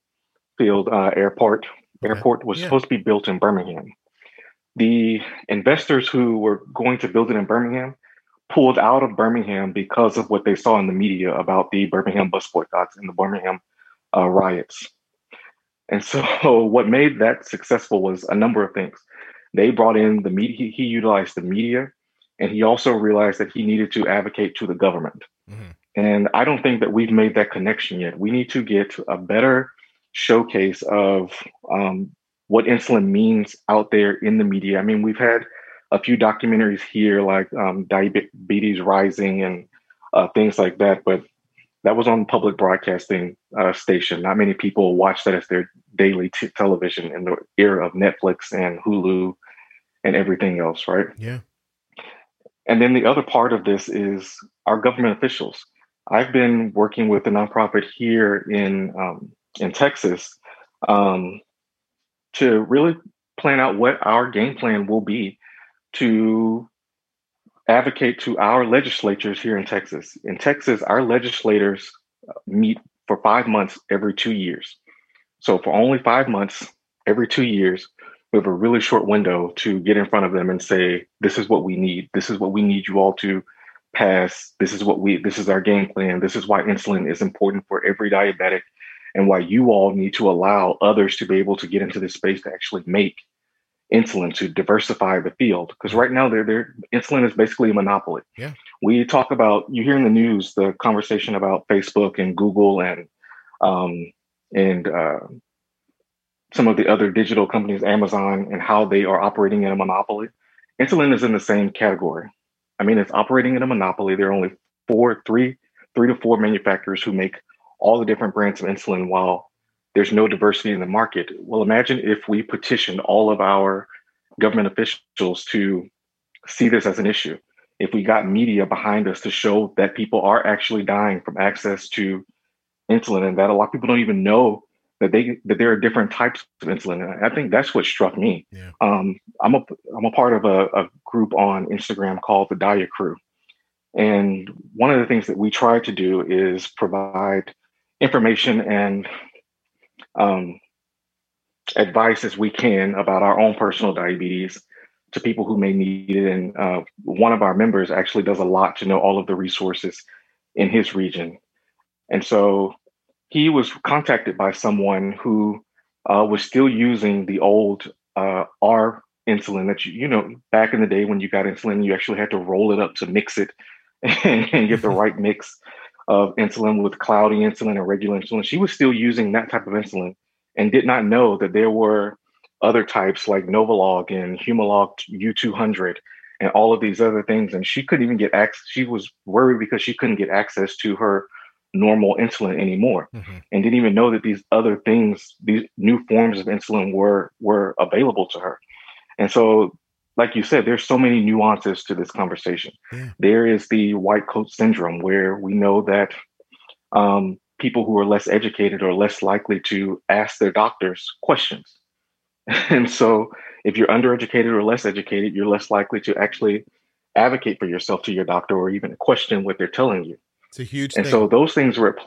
Field uh, Airport, okay. airport was yeah. supposed to be built in Birmingham. The investors who were going to build it in Birmingham pulled out of Birmingham because of what they saw in the media about the Birmingham bus boycotts and the Birmingham uh, riots. And so what made that successful was a number of things. They brought in the media, he, he utilized the media, and he also realized that he needed to advocate to the government. Mm-hmm. And I don't think that we've made that connection yet. We need to get a better showcase of um, what insulin means out there in the media. I mean, we've had a few documentaries here like um, Diabetes Rising and uh, things like that, but that was on public broadcasting uh, station. Not many people watch that as their daily t- television in the era of Netflix and Hulu and everything else, right? Yeah. And then the other part of this is our government officials. I've been working with a nonprofit here in um, in Texas um, to really plan out what our game plan will be to advocate to our legislatures here in Texas. In Texas, our legislators uh, meet for five months every two years. So, for only five months every two years, we have a really short window to get in front of them and say, This is what we need. This is what we need you all to pass. This is what we, this is our game plan. This is why insulin is important for every diabetic and why you all need to allow others to be able to get into this space to actually make insulin to diversify the field because right now they're, they're insulin is basically a monopoly. Yeah. We talk about you hear in the news the conversation about Facebook and Google and um, and uh, some of the other digital companies, Amazon, and how they are operating in a monopoly. Insulin is in the same category. I mean, it's operating in a monopoly. There are only four, three, three to four manufacturers who make all the different brands of insulin while there's no diversity in the market. Well, imagine if we petitioned all of our government officials to see this as an issue. If we got media behind us to show that people are actually dying from access to insulin and that a lot of people don't even know that they that there are different types of insulin. And I think that's what struck me. Yeah. Um, I'm a I'm a part of a, a group on Instagram called the Diet Crew, and one of the things that we try to do is provide information and um, advice as we can about our own personal diabetes to people who may need it. And uh, one of our members actually does a lot to know all of the resources in his region. And so he was contacted by someone who uh, was still using the old uh, R insulin that you, you know, back in the day when you got insulin, you actually had to roll it up to mix it and, and get the right mix of insulin with cloudy insulin and regular insulin. She was still using that type of insulin and did not know that there were other types like Novolog and Humalog U200 and all of these other things. And she couldn't even get access. She was worried because she couldn't get access to her normal insulin anymore mm-hmm. and didn't even know that these other things these new forms of insulin were were available to her and so like you said there's so many nuances to this conversation yeah. there is the white coat syndrome where we know that um, people who are less educated are less likely to ask their doctors questions and so if you're undereducated or less educated you're less likely to actually advocate for yourself to your doctor or even question what they're telling you it's a huge and thing. so those things were.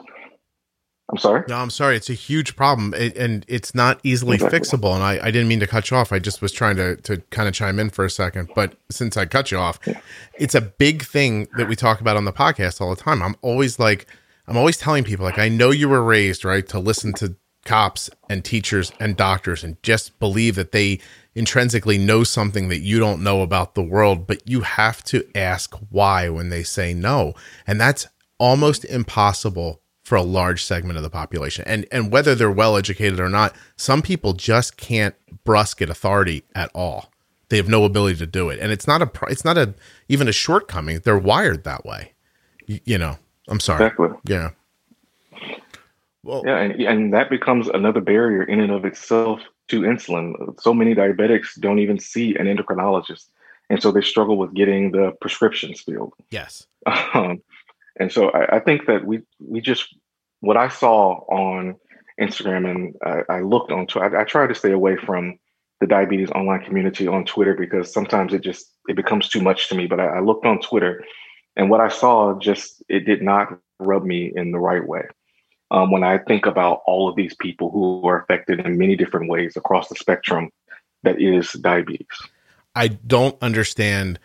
I'm sorry. No, I'm sorry. It's a huge problem, it, and it's not easily exactly. fixable. And I, I didn't mean to cut you off. I just was trying to to kind of chime in for a second. But since I cut you off, yeah. it's a big thing that we talk about on the podcast all the time. I'm always like, I'm always telling people, like, I know you were raised right to listen to cops and teachers and doctors and just believe that they intrinsically know something that you don't know about the world, but you have to ask why when they say no. And that's almost impossible for a large segment of the population. And and whether they're well educated or not, some people just can't brusque at authority at all. They have no ability to do it, and it's not a it's not a even a shortcoming. They're wired that way. You, you know. I'm sorry. Exactly. Yeah. Well, yeah, and and that becomes another barrier in and of itself to insulin. So many diabetics don't even see an endocrinologist, and so they struggle with getting the prescriptions filled. Yes. Um, and so I, I, think that we we just what I saw on Instagram and I, I looked on Twitter. I, try to stay away from the diabetes online community on Twitter because sometimes it just it becomes too much to me. But I, I looked on Twitter, and what I saw just it did not rub me in the right way. Um, when I think about all of these people who are affected in many different ways across the spectrum that is diabetes. I don't understand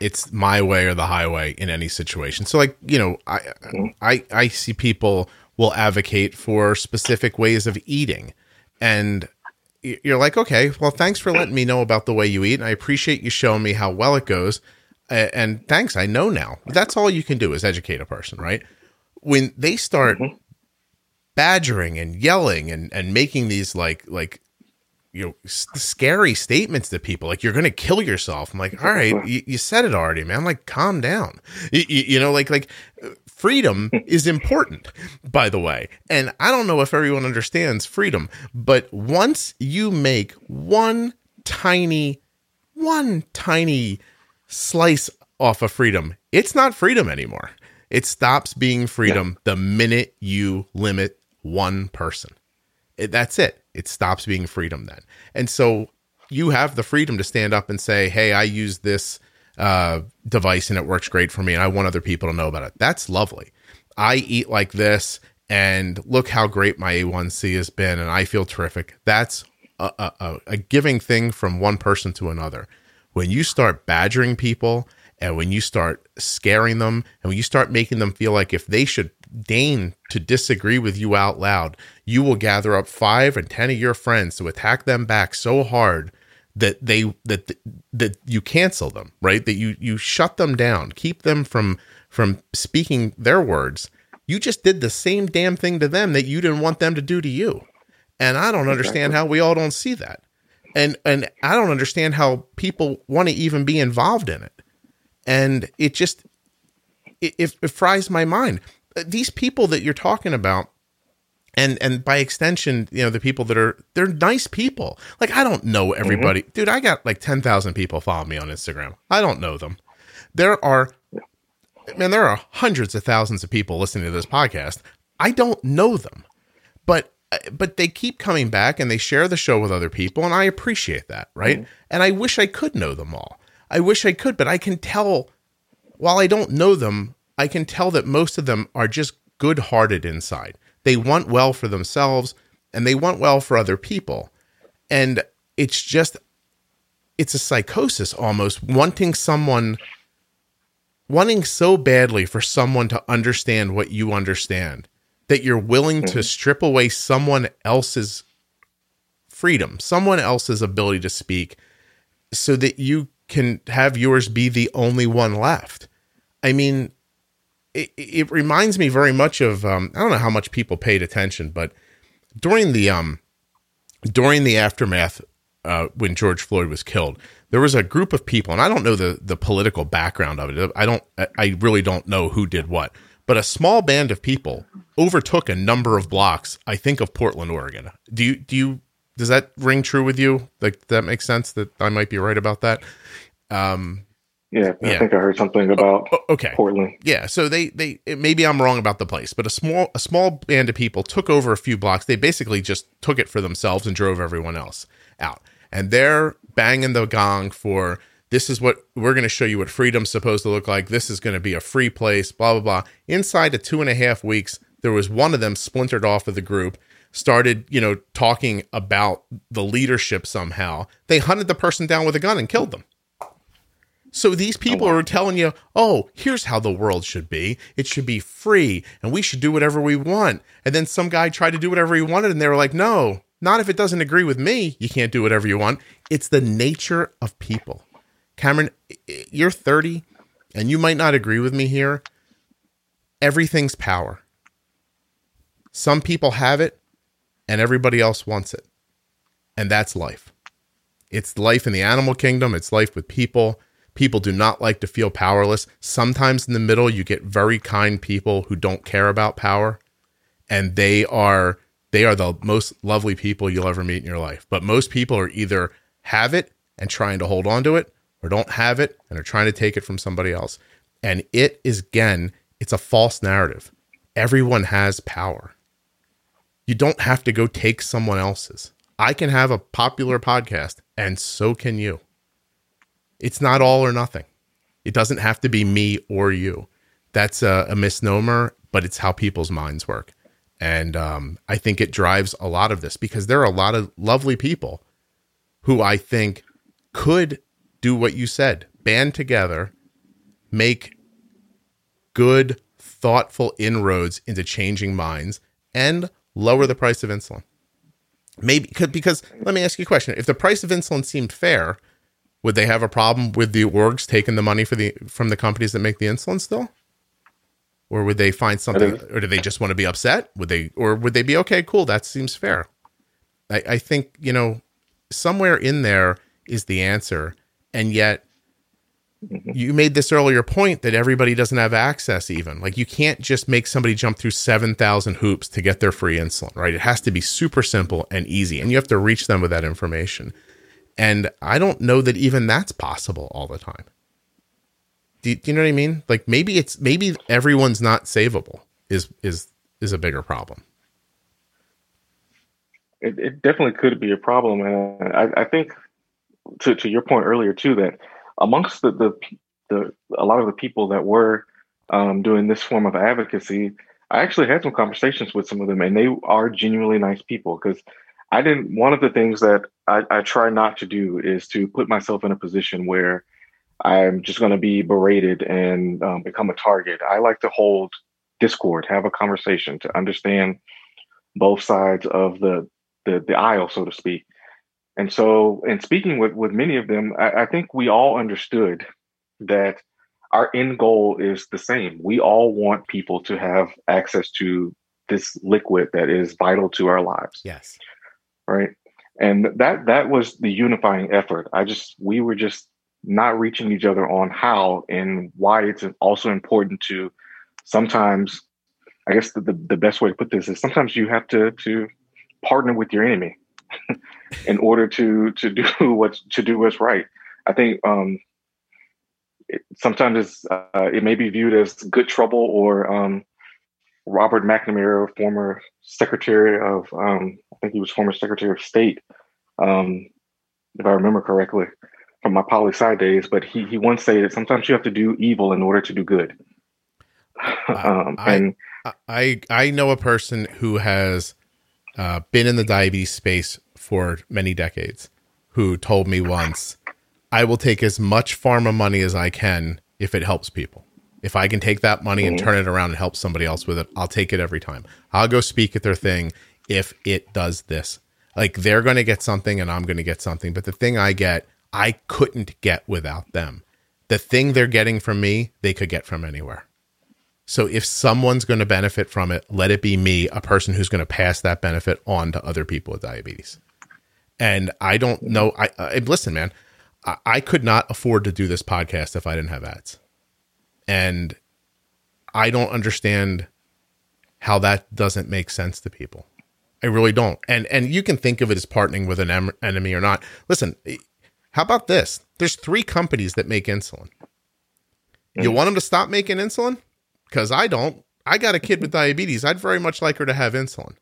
it's my way or the highway in any situation. So like, you know, I I I see people will advocate for specific ways of eating and you're like, "Okay, well thanks for letting me know about the way you eat and I appreciate you showing me how well it goes." And thanks, I know now. That's all you can do is educate a person, right? When they start mm-hmm. badgering and yelling and and making these like like you know scary statements to people like you're gonna kill yourself. I'm like all right you, you said it already man. Like calm down. You, you, you know like like uh, freedom is important by the way. And i don't know if everyone understands freedom but once you make one tiny one tiny slice off of freedom it's not freedom anymore. It stops being freedom yeah. the minute you limit one person. It, that's it it stops being freedom then. And so you have the freedom to stand up and say, "Hey, I use this uh, device and it works great for me, and I want other people to know about it." That's lovely. I eat like this, and look how great my A1C has been, and I feel terrific. That's a, a, a giving thing from one person to another. When you start badgering people, and when you start scaring them, and when you start making them feel like if they should deign to disagree with you out loud, you will gather up five and ten of your friends to attack them back so hard that they that that you cancel them, right? That you you shut them down, keep them from from speaking their words. You just did the same damn thing to them that you didn't want them to do to you. And I don't understand how we all don't see that. And and I don't understand how people want to even be involved in it. And it just it, it fries my mind. These people that you're talking about and and by extension, you know, the people that are they're nice people. Like I don't know everybody. Mm-hmm. Dude, I got like 10,000 people follow me on Instagram. I don't know them. There are man, there are hundreds of thousands of people listening to this podcast. I don't know them. But but they keep coming back and they share the show with other people and I appreciate that, right? Mm-hmm. And I wish I could know them all. I wish I could, but I can tell while I don't know them, I can tell that most of them are just good-hearted inside they want well for themselves and they want well for other people. And it's just, it's a psychosis almost, wanting someone, wanting so badly for someone to understand what you understand that you're willing to mm-hmm. strip away someone else's freedom, someone else's ability to speak so that you can have yours be the only one left. I mean, it, it reminds me very much of um, I don't know how much people paid attention, but during the um during the aftermath uh, when George Floyd was killed, there was a group of people, and I don't know the the political background of it. I don't, I really don't know who did what, but a small band of people overtook a number of blocks. I think of Portland, Oregon. Do you do you does that ring true with you? Like that makes sense that I might be right about that. Um, yeah, I yeah. think I heard something about oh, okay. Portland. Yeah, so they they maybe I'm wrong about the place, but a small a small band of people took over a few blocks. They basically just took it for themselves and drove everyone else out. And they're banging the gong for this is what we're going to show you what freedom's supposed to look like. This is going to be a free place. Blah blah blah. Inside of two and a half weeks, there was one of them splintered off of the group started, you know, talking about the leadership somehow. They hunted the person down with a gun and killed them. So these oh, people oh, wow. are telling you, oh, here's how the world should be. It should be free and we should do whatever we want. And then some guy tried to do whatever he wanted and they were like, no, not if it doesn't agree with me. You can't do whatever you want. It's the nature of people. Cameron, you're 30 and you might not agree with me here. Everything's power. Some people have it and everybody else wants it. And that's life. It's life in the animal kingdom, it's life with people People do not like to feel powerless. Sometimes in the middle, you get very kind people who don't care about power, and they are they are the most lovely people you'll ever meet in your life. But most people are either have it and trying to hold on to it, or don't have it and are trying to take it from somebody else. And it is again, it's a false narrative. Everyone has power. You don't have to go take someone else's. I can have a popular podcast, and so can you. It's not all or nothing. It doesn't have to be me or you. That's a, a misnomer, but it's how people's minds work. And um, I think it drives a lot of this because there are a lot of lovely people who I think could do what you said band together, make good, thoughtful inroads into changing minds, and lower the price of insulin. Maybe because let me ask you a question. If the price of insulin seemed fair, would they have a problem with the orgs taking the money for the from the companies that make the insulin still? Or would they find something or do they just want to be upset? Would they or would they be okay, cool, that seems fair. I, I think, you know, somewhere in there is the answer. And yet mm-hmm. you made this earlier point that everybody doesn't have access even like you can't just make somebody jump through 7000 hoops to get their free insulin right it has to be super simple and easy and you have to reach them with that information and I don't know that even that's possible all the time. Do, do, you know what I mean? Like maybe it's maybe everyone's not savable is is is a bigger problem. It, it definitely could be a problem, and I, I, think to to your point earlier too that amongst the the, the a lot of the people that were um, doing this form of advocacy, I actually had some conversations with some of them, and they are genuinely nice people because I didn't. One of the things that I, I try not to do is to put myself in a position where I'm just going to be berated and um, become a target. I like to hold discord, have a conversation to understand both sides of the, the the aisle, so to speak. And so, in speaking with, with many of them, I, I think we all understood that our end goal is the same. We all want people to have access to this liquid that is vital to our lives. Yes. Right. And that that was the unifying effort. I just we were just not reaching each other on how and why it's also important to sometimes I guess the, the, the best way to put this is sometimes you have to to partner with your enemy in order to to do what's to do what's right. I think um, it, sometimes uh, it may be viewed as good trouble or um, Robert McNamara, former Secretary of um, I think he was former Secretary of State, um, if I remember correctly, from my poli sci days. But he he once said that sometimes you have to do evil in order to do good. um, I, and I I know a person who has uh, been in the diabetes space for many decades, who told me once, "I will take as much pharma money as I can if it helps people. If I can take that money and mm-hmm. turn it around and help somebody else with it, I'll take it every time. I'll go speak at their thing if it does this. Like they're going to get something and I'm going to get something, but the thing I get, I couldn't get without them. The thing they're getting from me, they could get from anywhere." So if someone's going to benefit from it, let it be me, a person who's going to pass that benefit on to other people with diabetes. And I don't know. I, I listen, man. I, I could not afford to do this podcast if I didn't have ads, and I don't understand how that doesn't make sense to people. I really don't. And and you can think of it as partnering with an em- enemy or not. Listen, how about this? There's three companies that make insulin. You mm. want them to stop making insulin? because I don't. I got a kid with diabetes. I'd very much like her to have insulin.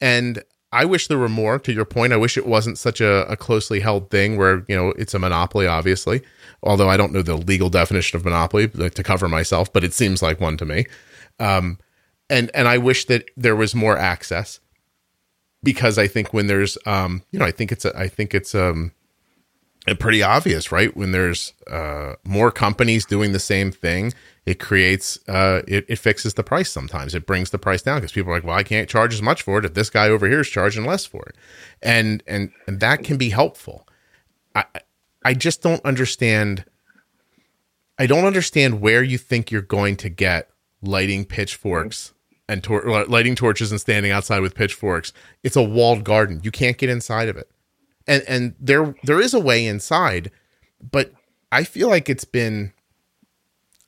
And I wish there were more. To your point, I wish it wasn't such a, a, closely held thing where you know it's a monopoly. Obviously, although I don't know the legal definition of monopoly to cover myself, but it seems like one to me. Um, and and I wish that there was more access because I think when there's um, you know I think it's a, I think it's um, pretty obvious, right? When there's uh, more companies doing the same thing, it creates uh, it, it fixes the price sometimes it brings the price down because people are like well i can't charge as much for it if this guy over here is charging less for it and and and that can be helpful i i just don't understand i don't understand where you think you're going to get lighting pitchforks and tor- lighting torches and standing outside with pitchforks. It's a walled garden. You can't get inside of it. And and there there is a way inside but i feel like it's been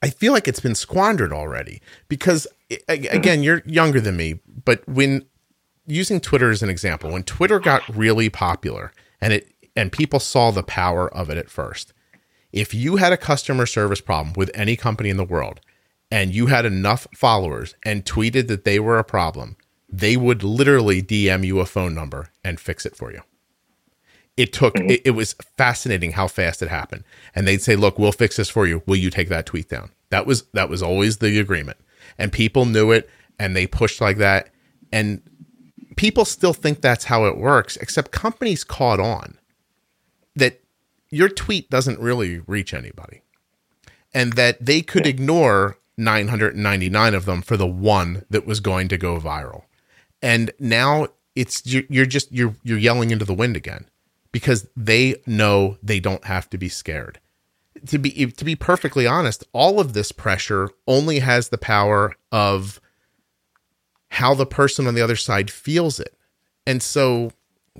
I feel like it's been squandered already because again, you're younger than me, but when using Twitter as an example, when Twitter got really popular and it and people saw the power of it at first, if you had a customer service problem with any company in the world and you had enough followers and tweeted that they were a problem, they would literally DM you a phone number and fix it for you. It took mm-hmm. it, it, was fascinating how fast it happened. And they'd say look we'll fix this for you. Will you take that tweet down? That was that was always the agreement. And people knew it and they pushed like that. And people still think that's how it works except companies caught on that your tweet doesn't really reach anybody and that they could ignore 999 of them for the one that was going to go viral and now it's you're just you're you're yelling into the wind again because they know they don't have to be scared. To be to be perfectly honest, all of this pressure only has the power of how the person on the other side feels it. And so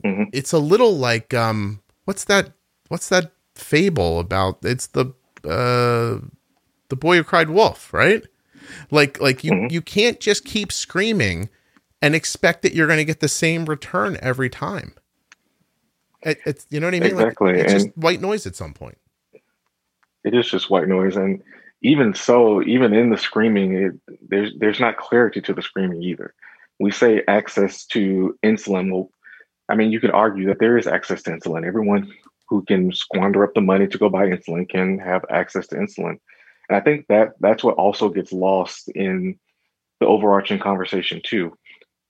mm-hmm. it's a little like um what's that what's that fable about it's the uh the boy who cried wolf, right? Like like you mm-hmm. you can't just keep screaming and expect that you're going to get the same return every time. It, it's you know what I mean. Exactly, like, it's and just white noise at some point. It is just white noise, and even so, even in the screaming, it, there's there's not clarity to the screaming either. We say access to insulin. Well, I mean, you could argue that there is access to insulin. Everyone who can squander up the money to go buy insulin can have access to insulin. And I think that that's what also gets lost in the overarching conversation too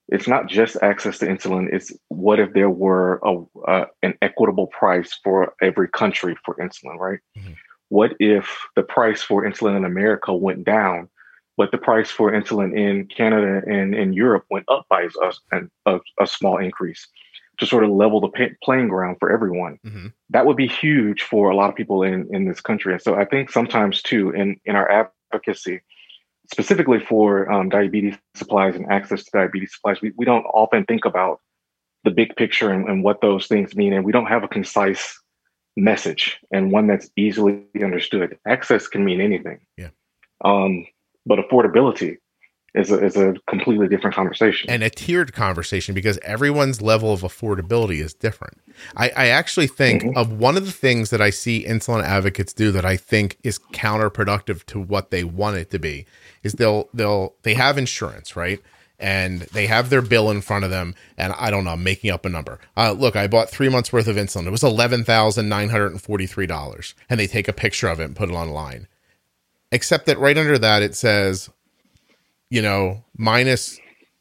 it's not just access to insulin it's what if there were a, uh, an equitable price for every country for insulin right mm-hmm. what if the price for insulin in america went down but the price for insulin in canada and in europe went up by a, a, a small increase to sort of level the pay- playing ground for everyone. Mhm. That would be huge for a lot of people in in this country. And so I think sometimes too in in our advocacy, specifically for um, diabetes supplies and access to diabetes supplies, we, we don't often think about the big picture and, and what those things mean, and we don't have a concise message and one that's easily understood. Access can mean anything. Yeah. Um, but affordability is a, is a completely different conversation. and a tiered conversation because everyone's level of affordability is different. I, I actually think Mhm. of one of the things that I see insulin advocates do that I think is counterproductive to what they want it to be is they'll they'll they have insurance, right? And they have their bill in front of them, and I don't know, I'm making up a number. Uh, look, I bought three months worth of insulin. It was eleven thousand nine hundred and forty three dollars, and they take a picture of it and put it online. Except that right under that it says you know, minus,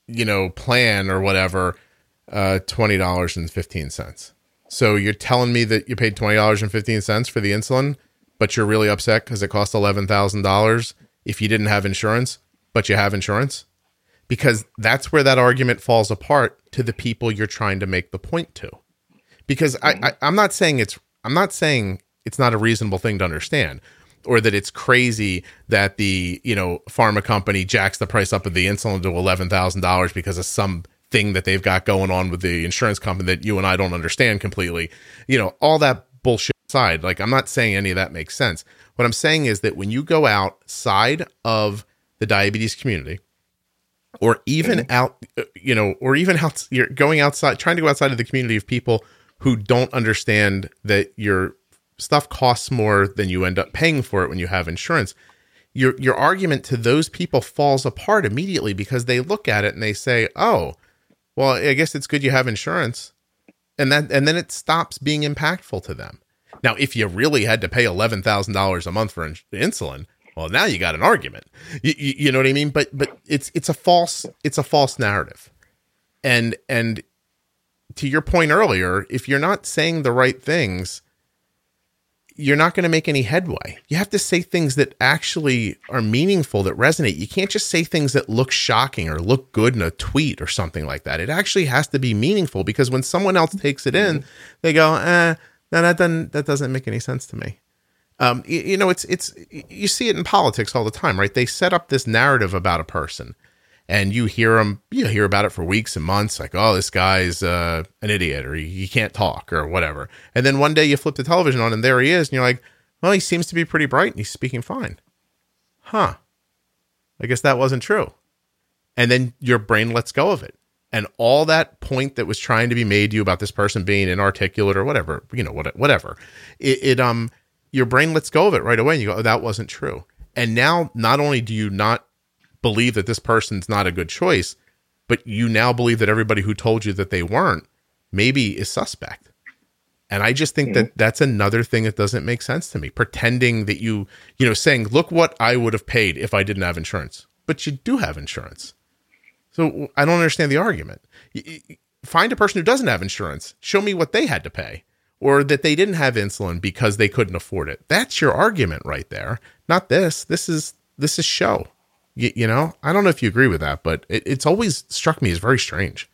you know, plan or whatever, uh, twenty dollars and fifteen cents. So you're telling me that you paid twenty dollars and fifteen cents for the insulin, but you're really upset because it cost eleven thousand dollars if you didn't have insurance, but you have insurance? Because that's where that argument falls apart to the people you're trying to make the point to. Because I, I I'm not saying it's I'm not saying it's not a reasonable thing to understand or that it's crazy that the you know pharma company jacks the price up of the insulin to eleven thousand dollars because of some thing that they've got going on with the insurance company that you and I don't understand completely. You know, all that bullshit aside, like I'm not saying any of that makes sense. What I'm saying is that when you go outside of the diabetes community, or even out, uh, you know, or even out, you're going outside, trying to go outside of the community of people who don't understand that your stuff costs more than you end up paying for it when you have insurance. Your your argument to those people falls apart immediately because they look at it and they say, "Oh, well, I guess it's good you have insurance," and that and then it stops being impactful to them. Now, if you really had to pay eleven thousand dollars a month for in- insulin, well, now you got an argument. You, you, you know what I mean? But but it's it's a false it's a false narrative, and and to your point earlier, if you're not saying the right things, you're not going to make any headway. You have to say things that actually are meaningful, that resonate. You can't just say things that look shocking or look good in a tweet or something like that. It actually has to be meaningful because when someone else takes it in, they go, "Eh, no, that doesn't that doesn't make any sense to me." Um, you, you know, it's it's you see it in politics all the time, right? They set up this narrative about a person, and you hear them, you hear about it for weeks and months, like, oh, this guy's uh, an idiot, or he, he can't talk, or whatever. And then one day you flip the television on, and there he is, and you're like, well, he seems to be pretty bright, and he's speaking fine, huh? I guess that wasn't true. And then your brain lets go of it. And all that point that was trying to be made to you about this person being inarticulate or whatever, you know, what, whatever, it, it um, your brain lets go of it right away, and you go, oh, that wasn't true. And now, not only do you not believe that this person's not a good choice, but you now believe that everybody who told you that they weren't maybe is suspect. And I just think that mm-hmm. that's another thing that doesn't make sense to me. Pretending that you, you know, saying, look what I would have paid if I didn't have insurance, but you do have insurance. So I don't understand the argument. Find a person who doesn't have insurance, show me what they had to pay or that they didn't have insulin because they couldn't afford it. That's your argument right there. Not this. This is this is show. You, you know, I don't know if you agree with that, but it, it's always struck me as very strange.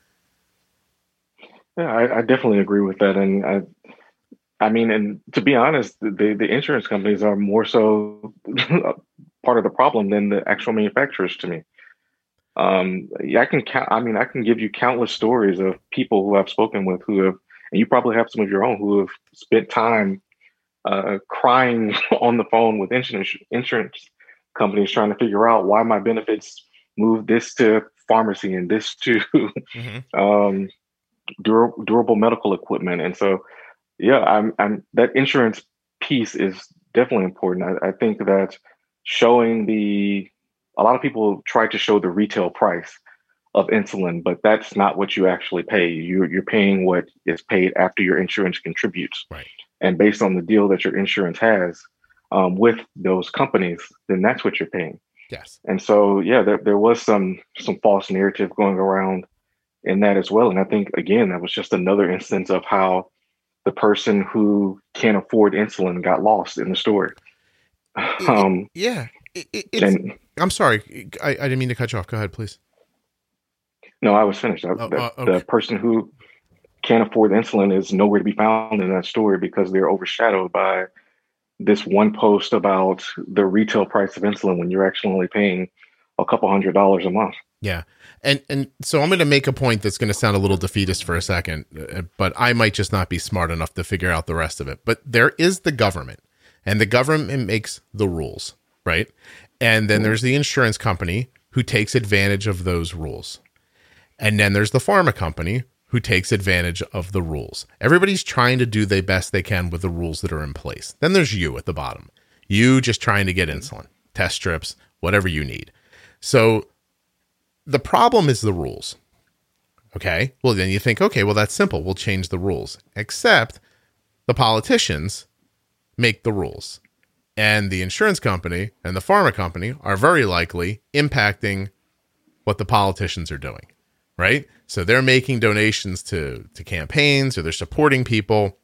Yeah, I, I definitely agree with that, and I, I mean, and to be honest, the the insurance companies are more so part of the problem than the actual manufacturers to me. Um, I can count. I mean, I can give you countless stories of people who I've spoken with who have, and you probably have some of your own who have spent time uh, crying on the phone with insurance insurance companies trying to figure out why my benefits moved this to pharmacy and this to um, dur- durable medical equipment. And so, yeah, I'm, I'm that insurance piece is definitely important. I, I think that showing the a lot of people try to show the retail price of insulin, but that's not what you actually pay. You're you're paying what is paid after your insurance contributes, Right. and based on the deal that your insurance has um, with those companies, then that's what you're paying. Yes. And so, yeah, there, there was some some false narrative going around in that as well. And I think again, that was just another instance of how the person who can't afford insulin got lost in the story. Um, Yeah. It, it, it's, and I'm sorry. I, I didn't mean to cut you off. Go ahead, please. no, I was finished. I- Oh, the, uh, the person who can't afford insulin is nowhere to be found in that story because they're overshadowed by this one post about the retail price of insulin when you're actually only paying a couple hundred dollars a month. Yeah. And and so I'm going to make a point that's going to sound a little defeatist for a second, uh, but I might just not be smart enough to figure out the rest of it. But there is the government, and the government makes the rules, right? And then there's the insurance company who takes advantage of those rules. And then there's the pharma company who takes advantage of the rules. Everybody's trying to do the best they can with the rules that are in place. Then there's you at the bottom. You just trying to get insulin, test strips, whatever you need. So the problem is the rules. Okay. Well, then you think, okay, well, that's simple. We'll change the rules. Except the politicians make the rules. And the insurance company and the pharma company are very likely impacting what the politicians are doing. Right. So they're making donations to, to campaigns or they're supporting people.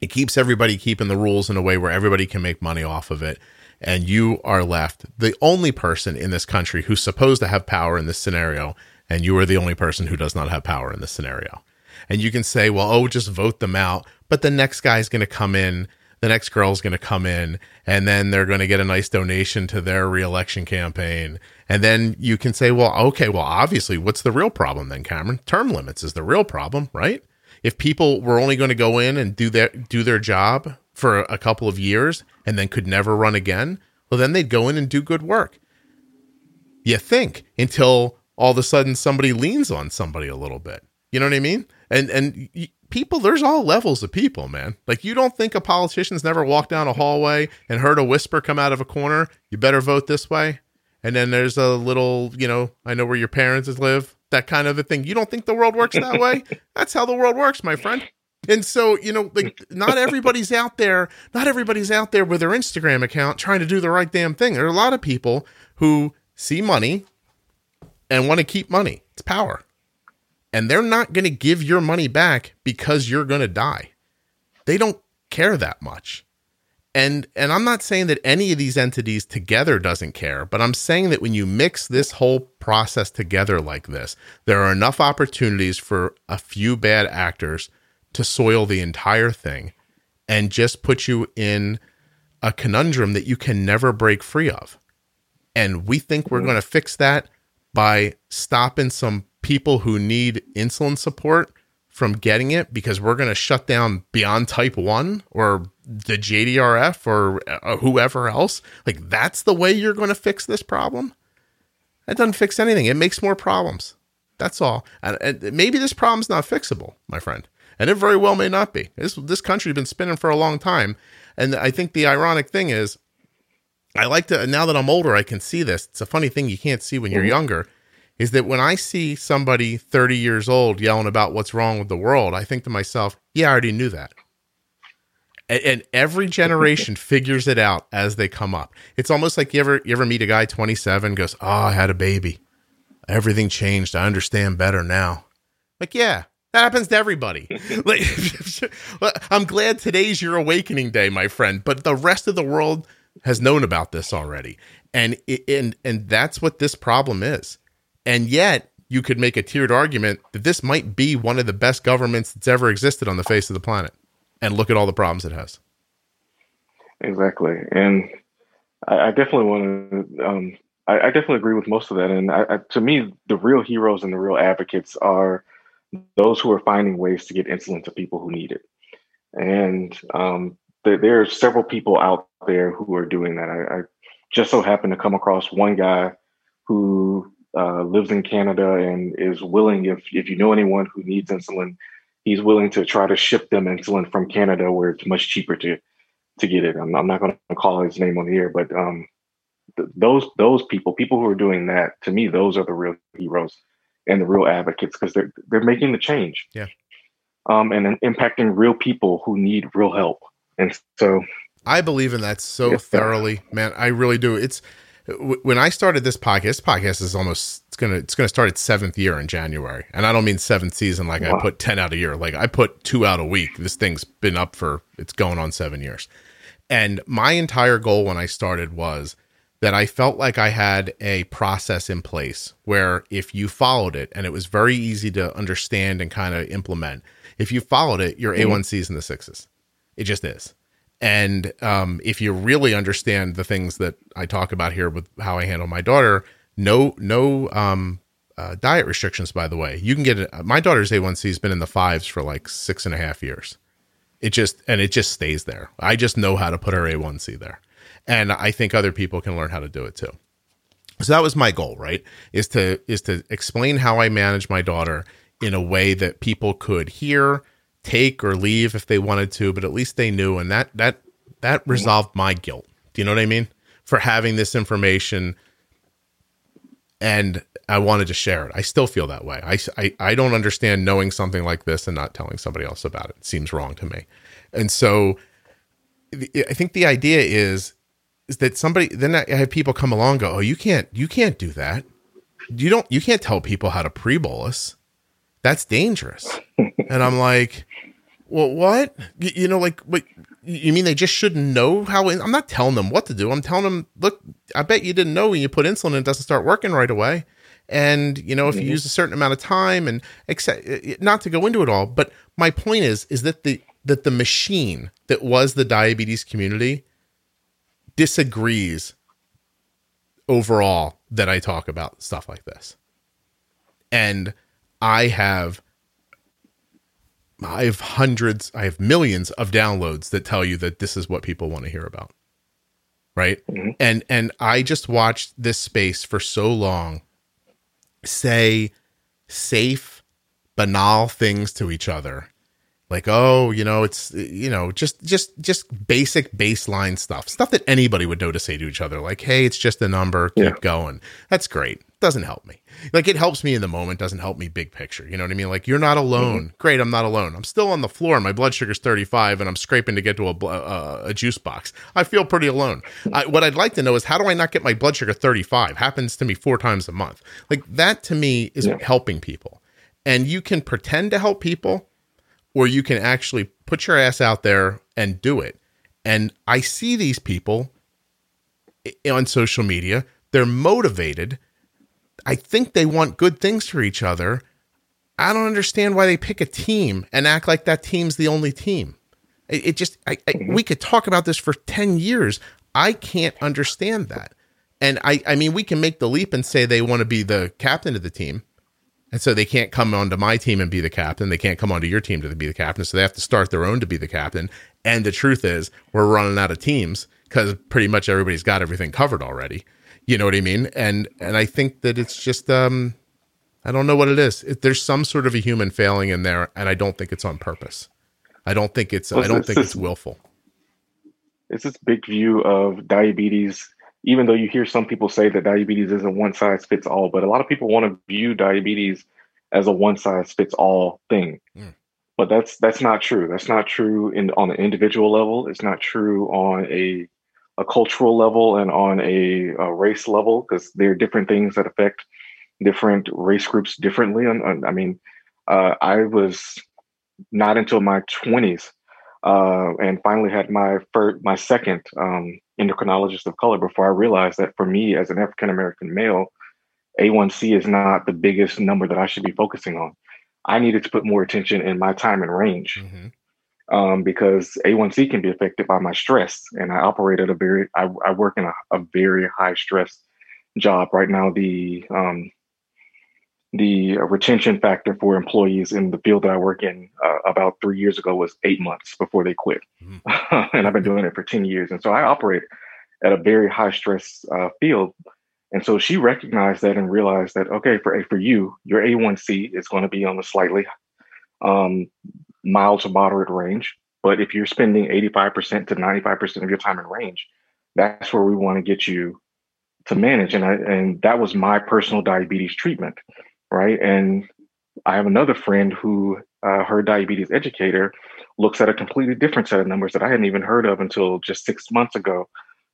It keeps everybody keeping the rules in a way where everybody can make money off of it and you are left the only person in this country who's supposed to have power in this scenario, and you are the only person who does not have power in this scenario. And you can say, well, oh, just vote them out. But the next guy is going to come in, the next girl's going to come in, and then they're going to get a nice donation to their reelection campaign. And then you can say, well, okay, well, obviously, what's the real problem then, Cameron? Term limits is the real problem, right? If people were only going to go in and do their do their job for a couple of years and then could never run again, well, then they'd go in and do good work. You think until all of a sudden somebody leans on somebody a little bit. You know what I mean? And and people, there's all levels of people, man. Like you don't think a politician's never walked down a hallway and heard a whisper come out of a corner. You better vote this way. And then there's a little, you know, I know where your parents live, that kind of a thing. You don't think the world works that way? That's how the world works, my friend. And so, you know, like not everybody's out there, not everybody's out there with their Instagram account trying to do the right damn thing. There are a lot of people who see money and want to keep money. It's power. And they're not going to give your money back because you're going to die. They don't care that much. And and I'm not saying that any of these entities together doesn't care, but I'm saying that when you mix this whole process together like this, there are enough opportunities for a few bad actors to soil the entire thing and just put you in a conundrum that you can never break free of. And we think we're mm-hmm. going to fix that by stopping some people who need insulin support from getting it because we're going to shut down Beyond Type 1 or the JDRF or uh, whoever else. Like, that's the way you're going to fix this problem? That doesn't fix anything. It makes more problems. That's all. And, and maybe this problem's not fixable, my friend and it very well may not be. This this country's been spinning for a long time, and I think the ironic thing is, I like to now that I'm older, I can see this. It's a funny thing you can't see when you're mm-hmm. younger, is that when I see somebody 30 years old yelling about what's wrong with the world, I think to myself, yeah, I already knew that. And, and every generation figures it out as they come up. It's almost like you ever you ever meet a guy 27 goes, "Oh, I had a baby. Everything changed. I understand better now." Like, yeah, that happens to everybody. like, I'm glad today's your awakening day, my friend, but the rest of the world has known about this already. And and and that's what this problem is. And yet, you could make a tiered argument that this might be one of the best governments that's ever existed on the face of the planet. And look at all the problems it has. Exactly. And I, I definitely want to um, I, I, definitely agree with most of that. And I, to me, the real heroes and the real advocates are those who are finding ways to get insulin to people who need it. And um, there, there, are several people out there who are doing that. I, I, just so happened to come across one guy who uh, lives in Canada and is willing, if if you know anyone who needs insulin, he's willing to try to ship them insulin from Canada, where it's much cheaper to to get it. I'm, I'm not going to call his name on the air, but um, th- those those people, people who are doing that, to me, those are the real heroes and the real advocates because they're they're making the change. Yeah. Um, and impacting real people who need real help. And so I believe in that so thoroughly, man. I really do. It's when I started this podcast. This podcast is almost it's gonna it's gonna start its seventh year in January, and I don't mean seventh season like wow. I put ten out a year. Like I put two out a week. This thing's been up for it's going on seven years, and my entire goal when I started was that I felt like I had a process in place where if you followed it and it was very easy to understand and kind of implement, If you followed it, your mm-hmm. A1C's in the sixes. It just is. And um, if you really understand the things that I talk about here with how I handle my daughter, no, no um, uh, diet restrictions. By the way, you can get it. My daughter's A1C has been in the fives for like six and a half years. It just and it just stays there. I just know how to put her A1C there, and I think other people can learn how to do it too. So that was my goal, right? Is to is to explain how I manage my daughter in a way that people could hear take or leave if they wanted to, but at least they knew, and that that that resolved my guilt. Do you know what I mean? For having this information, and I wanted to share it. I still feel that way. I, I, I don't understand knowing something like this and not telling somebody else about it. it seems wrong to me. And so I think the idea is is that somebody then I have people come along go, "Oh, you can't you can't do that. You don't you can't tell people how to pre-bolus. That's dangerous." and I'm like, well, what? You, you know, like, what? You mean they just shouldn't know how? I'm not telling them what to do. I'm telling them, look, I bet you didn't know when you put insulin, it doesn't start working right away. And you know, if mm-hmm. you use a certain amount of time, and except not to go into it all, but my point is, is that the that the machine that was the diabetes community disagrees overall that I talk about stuff like this, and I have I have hundreds, I have millions of downloads that tell you that this is what people want to hear about. Right? Mm-hmm. And and I just watched this space for so long say safe banal things to each other like oh you know it's you know just just just basic baseline stuff. Stuff that anybody would know to say to each other like hey it's just a number keep yeah. going. That's great. Doesn't help me. Like it helps me in the moment doesn't help me big picture. You know what i mean? Like you're not alone. Mm-hmm. great i'm not alone. I'm still on the floor. My blood sugar's 35 and i'm scraping to get to a, uh, a juice box. I feel pretty alone. I, what i'd like to know is how do i not get my blood sugar 35 happens to me four times a month. Like that to me is yeah. helping people. And you can pretend to help people or you can actually put your ass out there and do it. And I see these people on social media, they're motivated. I think they want good things for each other. I don't understand why they pick a team and act like that team's the only team. It, it just, I, I, mm-hmm. we could talk about this for 10 years. I can't understand that. And I, I mean, we can make the leap and say they want to be the captain of the team. And so they can't come onto my team and be the captain. They can't come onto your team to be the captain. So they have to start their own to be the captain. And the truth is, we're running out of teams because pretty much everybody's got everything covered already. You know what I mean? And and I think that it's just um I don't know what it is. It, there's some sort of a human failing in there, and I don't think it's on purpose. I don't think it's well, I don't it's think this, it's willful. It's this big view of diabetes even though you hear some people say that diabetes isn't one size fits all, but a lot of people want to view diabetes as a one size fits all thing. Mm. But that's that's not true. That's not true in on an individual level. It's not true on a a cultural level and on a, a race level because there are different things that affect different race groups differently. I mean, uh, I was not until my 20s uh, and finally had my first, my second um, endocrinologist of color before I realized that for me as an African American male, A1C is not the biggest number that I should be focusing on. I needed to put more attention in my time and range mm-hmm. um, because A1C can be affected by my stress, and I operate at a very I, I work in a, a, very high stress job right now. The um, the retention factor for employees in the field that I work in uh, about three years ago was eight months before they quit. Mm-hmm. and I've been doing it for 10 years. And so I operate at a very high stress uh, field. And so she recognized that and realized that, okay, for, for you, your A1C is going to be on the slightly um, mild to moderate range. But if you're spending 85% to 95% of your time in range, that's where we want to get you to manage. And I, and that was my personal diabetes treatment right? And I have another friend who, uh, her diabetes educator, looks at a completely different set of numbers that I hadn't even heard of until just six months ago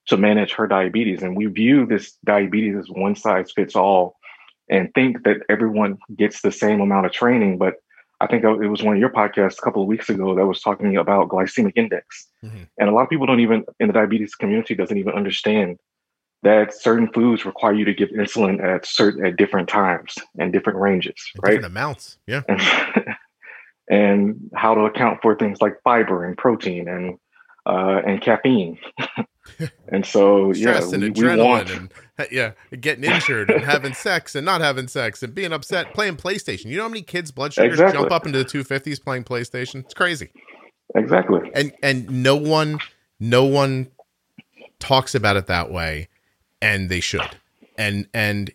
to manage her diabetes. And we view this diabetes as one size fits all and think that everyone gets the same amount of training. But I think it was one of your podcasts a couple of weeks ago that was talking about glycemic index. Mm-hmm. And a lot of people don't even, in the diabetes community, doesn't even understand that certain foods require you to give insulin at certain at different times and different ranges, right? Different amounts, yeah. and how to account for things like fiber and protein and uh, and caffeine. and so, yeah, and we, we want and yeah, getting injured and having sex and not having sex and being upset playing PlayStation. You know how many kids' blood sugars Exactly. jump up into the two fifties playing PlayStation? It's crazy. exactly. And and no one no one talks about it that way, and they should. And and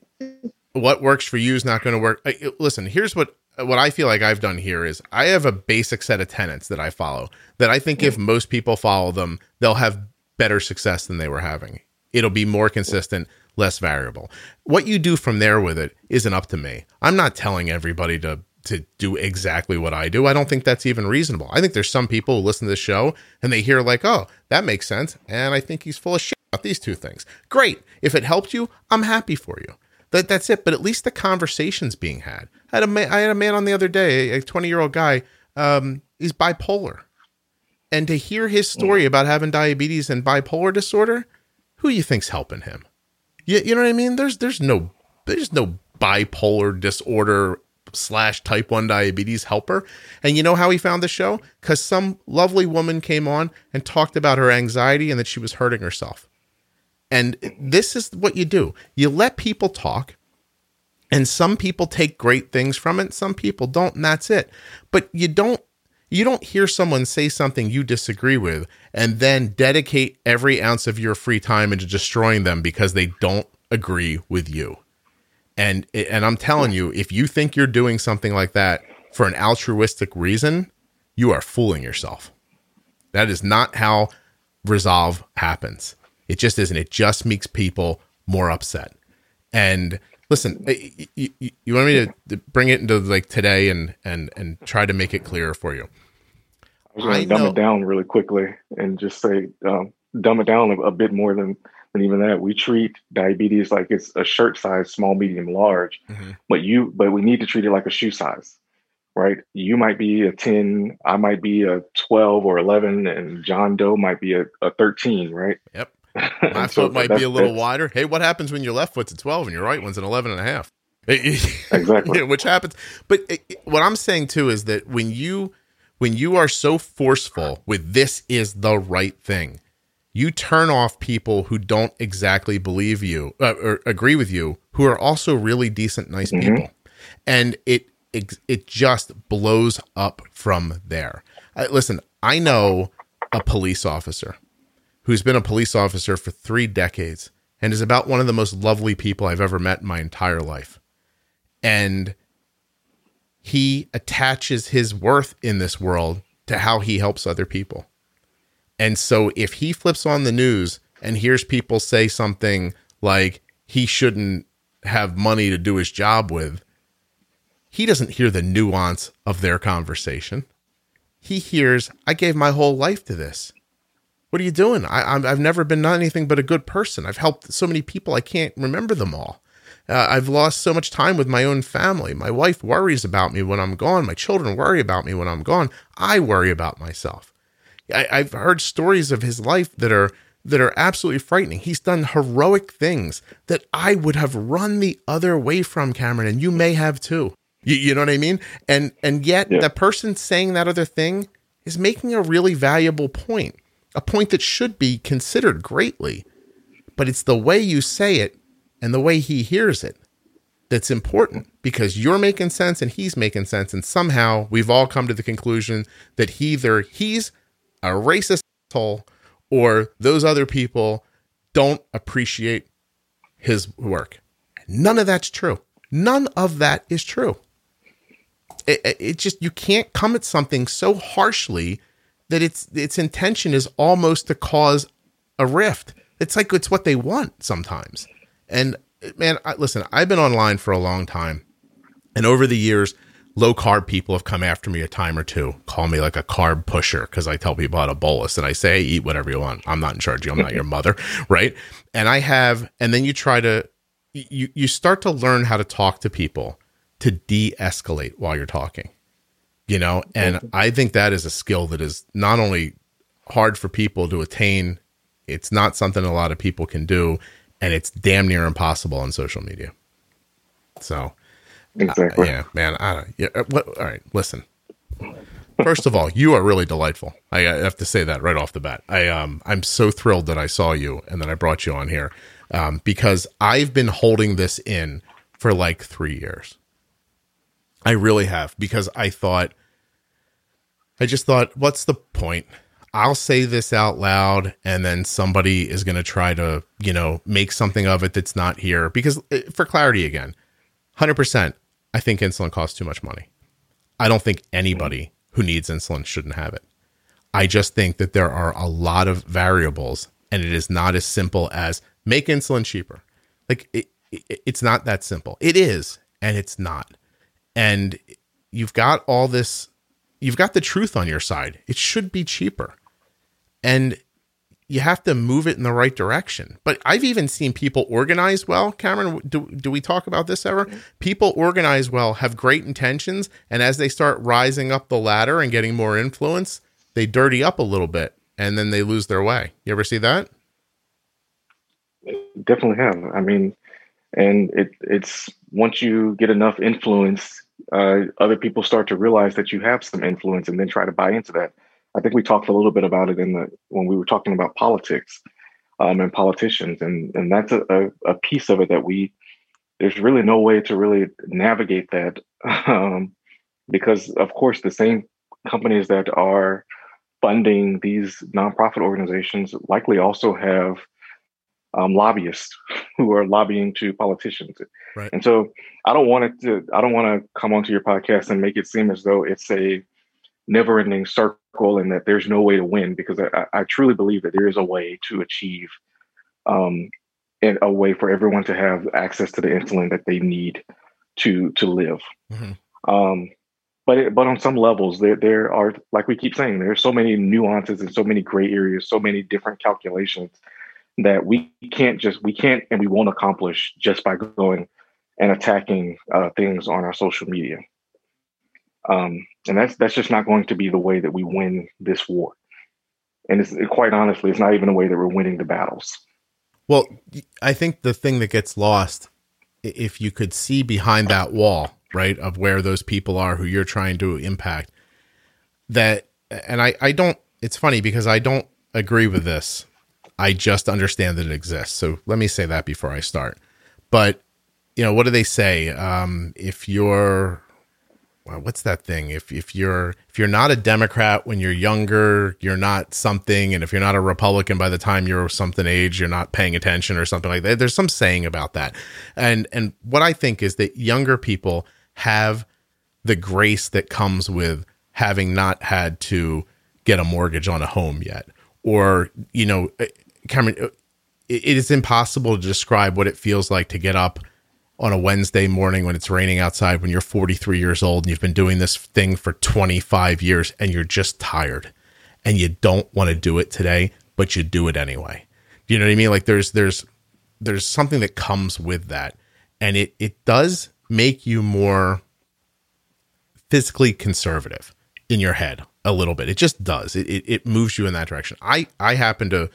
what works for you is not going to work. Listen, here's what what I feel like I've done here is I have a basic set of tenets that I follow that I think if most people follow them, they'll have better success than they were having. It'll be more consistent, less variable. What you do from there with it isn't up to me. I'm not telling everybody to to do exactly what I do. I don't think that's even reasonable. I think there's some people who listen to the show and they hear like, "Oh, that makes sense," and I think he's full of shit about these two things. Great. If it helped you, I'm happy for you. That that's it. But at least the conversation's being had. I had a man, I had a man on the other day, a 20 year old guy. Um, he's bipolar, and to hear his story about having diabetes and bipolar disorder, who you think's helping him? You, you know what I mean? There's there's no there's no bipolar disorder slash type 1 diabetes helper. And you know how he found the show? Because some lovely woman came on and talked about her anxiety and that she was hurting herself. And this is what you do you let people talk. And some people take great things from it, some people don't, and that's it. But you don't you don't hear someone say something you disagree with and then dedicate every ounce of your free time into destroying them because they don't agree with you. And and I'm telling you, if you think you're doing something like that for an altruistic reason, you are fooling yourself. That is not how resolve happens. It just isn't. It just makes people more upset. And listen, you, you, you want me to- to bring it into like today and and and try to make it clearer for you. I'm going to dumb know- it down really quickly and just say, um, dumb it down a, a bit more than, than even that. We treat diabetes like it's a shirt size, small, medium, large, Mhm. but you, but we need to treat it like a shoe size, right? You might be a 10, I might be a 12 or 11, and John Doe might be a, a 13, right? Yep. My so foot might be a little wider. Hey, what happens when your left foot's a 12 and your right one's an 11 and a half? Exactly. Yeah, which happens. But it, it- what I'm saying too is that when you when you are so forceful with this is the right thing, you turn off people who don't exactly believe you uh, or agree with you, who are also really decent, nice people, and it it, it just blows up from there. I, listen, I know a police officer who's been a police officer for three decades and is about one of the most lovely people I've ever met in my entire life. And he attaches his worth in this world to how he helps other people. And so if he flips on the news and hears people say something like he shouldn't have money to do his job with, he doesn't hear the nuance of their conversation. He hears, I gave my whole life to this. What are you doing? I, I've never been not anything but a good person. I've helped so many people, I can't remember them all. Uh, I've lost so much time with my own family. My wife worries about me when I'm gone. My children worry about me when I'm gone. I worry about myself. I, I've heard stories of his life that are that are absolutely frightening. He's done heroic things that I would have run the other way from, Cameron, and you may have too. You, you know what I mean? And and yet Yeah. the person saying that other thing is making a really valuable point, a point that should be considered greatly. But it's the way you say it and the way he hears it that's important because you're making sense and he's making sense. And somehow we've all come to the conclusion that either he's a racist asshole or those other people don't appreciate his work. None of that's true. None of that is true. It, it- it just you can't come at something so harshly that its its intention is almost to cause a rift. It's like it's what they want sometimes. And man, I, listen, I've been online for a long time, and over the years, low carb people have come after me a time or two, call me like a carb pusher because I tell people how to bolus, and I say, hey, eat whatever you want. I'm not in charge you. I'm not your mother, right? And I have, and then you try to, you you start to learn how to talk to people to de-escalate while you're talking you know and i think that is a skill that is not only hard for people to attain it's not something a lot of people can do and it's damn near impossible on social media so Exactly. yeah man i don't yeah uh, what, all right listen First of all, you are really delightful. I have to say that right off the bat. I um I'm so thrilled that I saw you and that I brought you on here um, because I've been holding this in for like three years. I really have because I thought, I just thought, what's the point? I'll say this out loud and then somebody is going to try to, you know, make something of it that's not here. Because uh, for clarity again, 100%, I think insulin costs too much money. I don't think anybody who needs insulin shouldn't have it. I just think that there are a lot of variables and it is not as simple as make insulin cheaper. Like it, it, it's not that simple. It is and it's not. And you've got all this you've got the truth on your side. It should be cheaper and you have to move it in the right direction. But I've even seen people organize well. Cameron, do, do we talk about this ever? People organize well, have great intentions, and as they start rising up the ladder and getting more influence, they dirty up a little bit and then they lose their way. You ever see that? Definitely have. I mean, and it, it's once you get enough influence, uh, other people start to realize that you have some influence and then try to buy into that. I think we talked a little bit about it in the when we were talking about politics um, and politicians, and and that's a, a, piece of it that we there's really no way to really navigate that um, because of course the same companies that are funding these nonprofit organizations likely also have um, lobbyists who are lobbying to politicians. Right. And so I don't want it to I don't want to come onto your podcast and make it seem as though it's a never ending circle and that there's no way to win because I, I truly believe that there is a way to achieve um, and a way for everyone to have access to the insulin that they need to to live. Mm-hmm. Um, but it, but on some levels, there there are like we keep saying, there's so many nuances and so many gray areas, so many different calculations that we can't just we can't and we won't accomplish just by going and attacking uh, things on our social media. Um, and that's that's just not going to be the way that we win this war. And it's quite honestly, it's not even a way that we're winning the battles. Well, I think the thing that gets lost, if you could see behind that wall, right, of where those people are who you're trying to impact, that, and I, I don't, it's funny because I don't agree with this. I just understand that it exists. So let me say that before I start. But, you know, what do they say? Um, if you're well, what's that thing? If if you're if you're not a Democrat when you're younger, you're not something, and if you're not a Republican by the time you're something age, you're not paying attention or something like that. There's some saying about that, and and what I think is that younger people have the grace that comes with having not had to get a mortgage on a home yet, or you know, Cameron, eh, it is impossible to describe what it feels like to get up on a Wednesday morning when it's raining outside when you're 43 years old and you've been doing this thing for 25 years and you're just tired and you don't want to do it today, but you do it anyway. You know what I mean? Like there's there's there's something that comes with that. And it it does make you more physically conservative in your head a little bit. It just does. It it, it moves you in that direction. I I happen to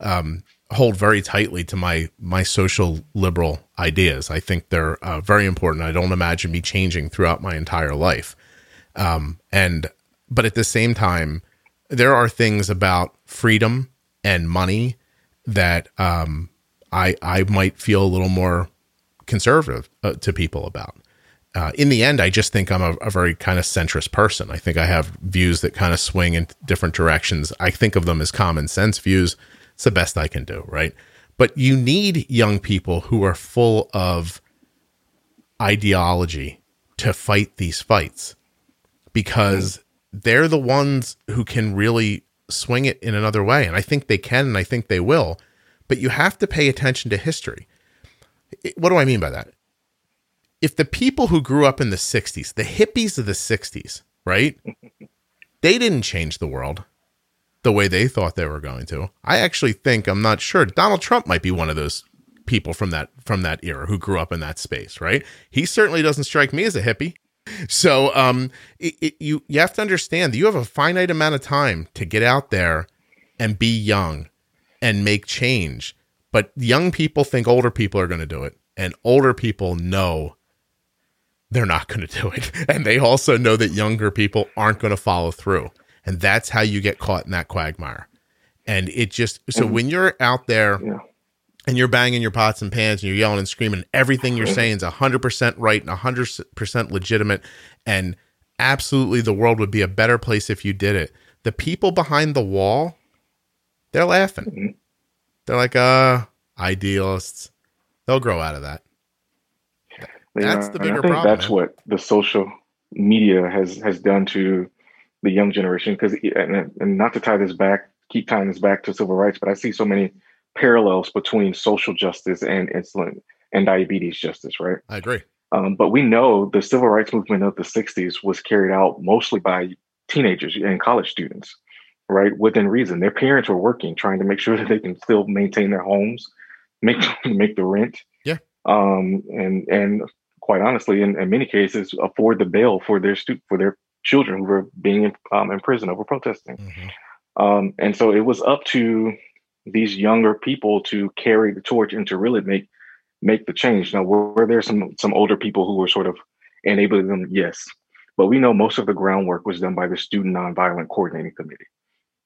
um hold very tightly to my my social liberal ideas. I think they're uh, very important. I don't imagine me changing throughout my entire life. Um, and but at the same time, there are things about freedom and money that um, I I might feel a little more conservative uh, to people about. Uh, in the end, I just think I'm a, a very kind of centrist person. I think I have views that kind of swing in different directions. I think of them as common sense views it's the best I can do, right? But you need young people who are full of ideology to fight these fights because they're the ones who can really swing it in another way. And I think they can, and I think they will. But you have to pay attention to history. What do I mean by that? If the people who grew up in the 60s, the hippies of the 60s, right? They didn't change the world the way they thought they were going to. I actually think I'm not sure Donald Trump might be one of those people from that from that era who grew up in that space, right? He certainly doesn't strike me as a hippie. So um, it, it, you you have to understand that you have a finite amount of time to get out there and be young and make change. But young people think older people are going to do it, and older people know they're not going to do it. And they also know that younger people aren't going to follow through. And that's how you get caught in that quagmire. And it just, so mm-hmm. when you're out there yeah. and you're banging your pots and pans and you're yelling and screaming, everything you're saying is 100% right and 100% legitimate. And absolutely the world would be a better place if you did it. The people behind the wall, they're laughing. Mm-hmm. They're like, uh, idealists. They'll grow out of that. That's the bigger problem. That's man. what the social media has has done to the young generation. Because and, and not to tie this back, keep tying this back to civil rights, but I see so many parallels between social justice and insulin and diabetes justice. Right? I agree. Um, but we know the civil rights movement of the '60s was carried out mostly by teenagers and college students, right? Within reason, their parents were working, trying to make sure that they can still maintain their homes, make make the rent. Yeah. Um, and and quite honestly, in, in many cases, afford the bail for their stu- for their children who were being in, um, in prison over protesting. Mm-hmm. Um, and so it was up to these younger people to carry the torch and to really make make the change. Now, were, were there some some older people who were sort of enabling them? Yes, but we know most of the groundwork was done by the Student Nonviolent Coordinating Committee,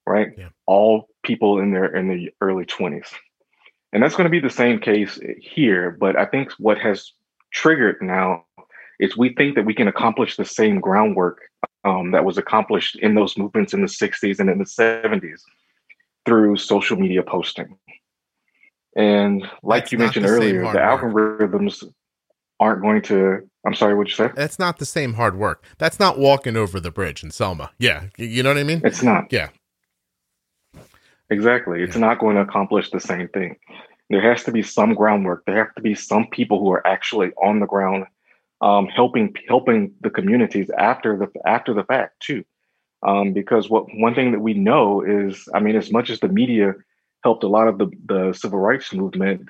right? Yeah. All people in their in the early twenties, and that's going to be the same case here. But I think what has triggered now is we think that we can accomplish the same groundwork um, that was accomplished in those movements in the 60s and in the 70s through social media posting. And like That's you mentioned the earlier, the algorithms aren't going to. I'm sorry, what you say? That's not the same hard work. That's not walking over the bridge in Selma. Yeah, you know what I mean. It's not. Yeah, exactly. It's yeah. not going to accomplish the same thing there has to be some groundwork. There have to be some people who are actually on the ground, um, helping helping the communities after the after the fact too. Um, because what one thing that we know is, I mean, as much as the media helped a lot of the, the civil rights movement,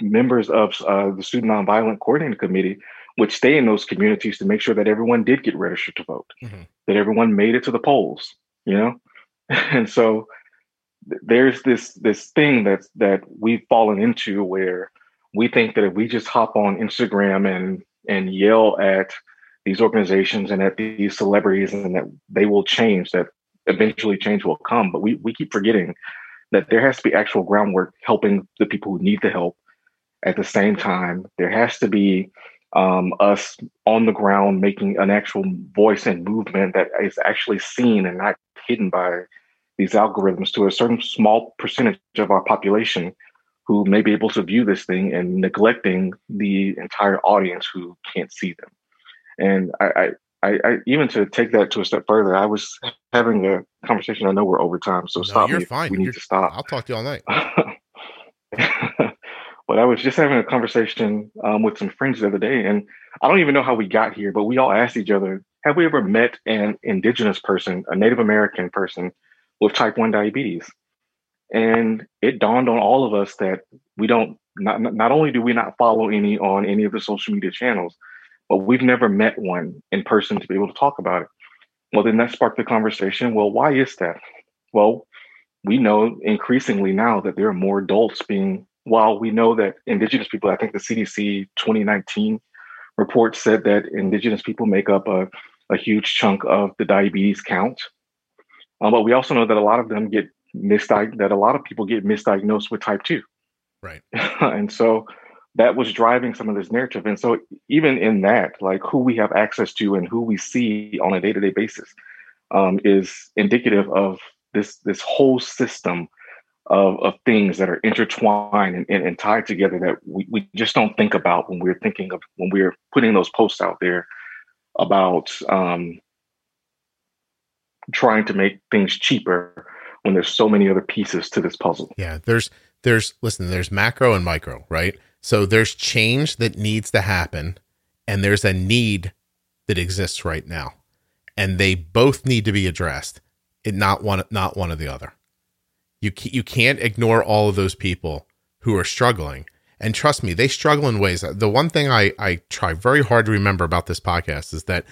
members of uh, the Student Nonviolent Coordinating Committee would stay in those communities to make sure that everyone did get registered to vote, mm-hmm. that everyone made it to the polls, you know? and so there's this this thing that's that we've fallen into where we think that if we just hop on Instagram and and yell at these organizations and at these celebrities and that they will change, that eventually change will come. But we we keep forgetting that there has to be actual groundwork helping the people who need the help. At the same time, there has to be um, us on the ground making an actual voice and movement that is actually seen and not hidden by these algorithms to a certain small percentage of our population who may be able to view this thing and neglecting the entire audience who can't see them. And I, I, I, even to take that to a step further, I was having a conversation. I know we're over time, so no, stop you're me. Fine. We need you're, to stop. I'll talk to you all night. but I was just having a conversation um, with some friends the other day, and I don't even know how we got here, but we all asked each other, "Have we ever met an indigenous person, a Native American person, with type 1 diabetes. And it dawned on all of us that we don't, not, not only do we not follow any on any of the social media channels, but we've never met one in person to be able to talk about it. Well, then that sparked the conversation. Well, why is that? Well, we know increasingly now that there are more adults being, while we know that Indigenous people, I think the CDC 2019 report said that Indigenous people make up a, a huge chunk of the diabetes count. Um, but we also know that a lot of them get misdiagnosed, that a lot of people get misdiagnosed with type 2. Right. and so that was driving some of this narrative. And so even in that, like who we have access to and who we see on a day-to-day basis um, is indicative of this this whole system of, of things that are intertwined and, and, and, tied together that we, we just don't think about when we're thinking of when we're putting those posts out there about um, trying to make things cheaper when there's so many other pieces to this puzzle. Yeah, there's there's listen, there's macro and micro, right? So there's change that needs to happen and there's a need that exists right now. And they both need to be addressed. It not one not one or the other. You you can't ignore all of those people who are struggling. And trust me, they struggle in ways. The one thing I I try very hard to remember about this podcast is that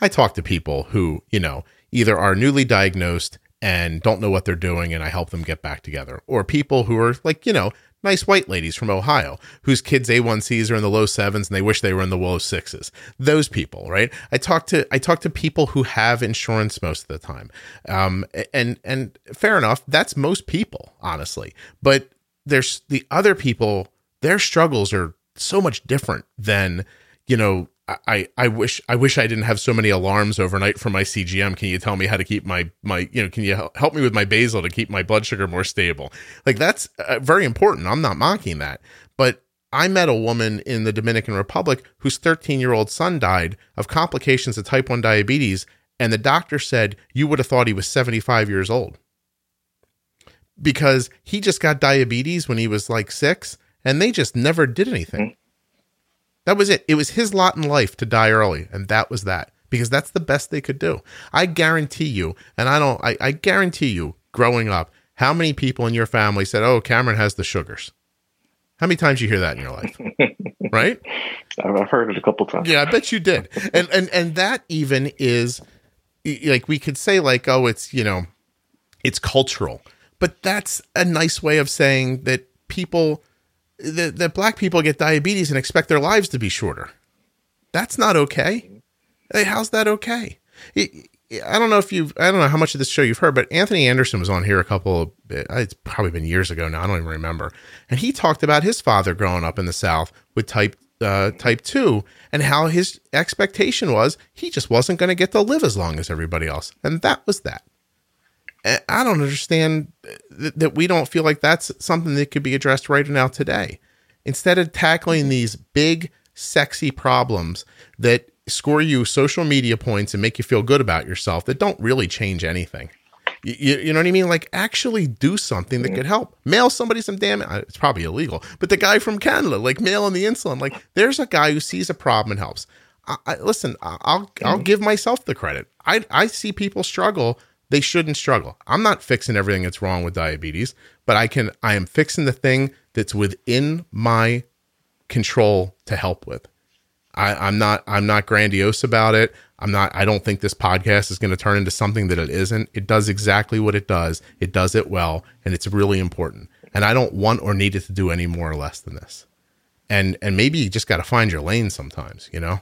I talk to people who, you know, either are newly diagnosed and don't know what they're doing and I help them get back together, or people who are like, you know, nice white ladies from Ohio whose kids A1Cs are in the low sevens and they wish they were in the low sixes. Those people, right? I talk to I talk to people who have insurance most of the time, um, and and fair enough, that's most people, honestly. But there's the other people, their struggles are so much different than you know I, I wish I wish I didn't have so many alarms overnight for my CGM. Can you tell me how to keep my my you know can you help me with my basal to keep my blood sugar more stable? Like that's uh, very important. I'm not mocking that, but I met a woman in the Dominican Republic whose 13 year old son died of complications of type 1 diabetes, and the doctor said you would have thought he was 75 years old because he just got diabetes when he was like six, and they just never did anything. That was it. It was his lot in life to die early, and that was that because that's the best they could do. I guarantee you, and I don't, I, I guarantee you, growing up, how many people in your family said, "Oh, Cameron has the sugars." How many times you hear that in your life? right? I've heard it a couple times. Yeah, I bet you did. And and and that even is like we could say like, oh, it's you know, it's cultural, but that's a nice way of saying that people that, that black people get diabetes and expect their lives to be shorter. That's not okay. Hey, how's that okay? It, I don't know if you've, I don't know how much of this show you've heard, but Anthony Anderson was on here a couple of, it's probably been years ago now. I don't even remember. And he talked about his father growing up in the South with type, uh, type two and how his expectation was he just wasn't going to get to live as long as everybody else. And that was that. I don't understand th- that we don't feel like that's something that could be addressed right now today. Instead of tackling mm-hmm. these big, sexy problems that score you social media points and make you feel good about yourself that don't really change anything. You, you, know what I mean? Like actually do something that mm-hmm. could help. Mail somebody some damn. Uh, it's probably illegal, but the guy from Canada, like mailing the insulin, like there's a guy who sees a problem and helps. I, I, listen, I'll I'll mm-hmm. give myself the credit. I I see people struggle they shouldn't struggle. I'm not fixing everything that's wrong with diabetes, but I can I am fixing the thing that's within my control to help with. I, I'm not I'm not grandiose about it. I'm not I don't think this podcast is going to turn into something that it isn't. It does exactly what it does. It does it well, and it's really important. And I don't want or need it to do any more or less than this. And and maybe you just got to find your lane sometimes, you know?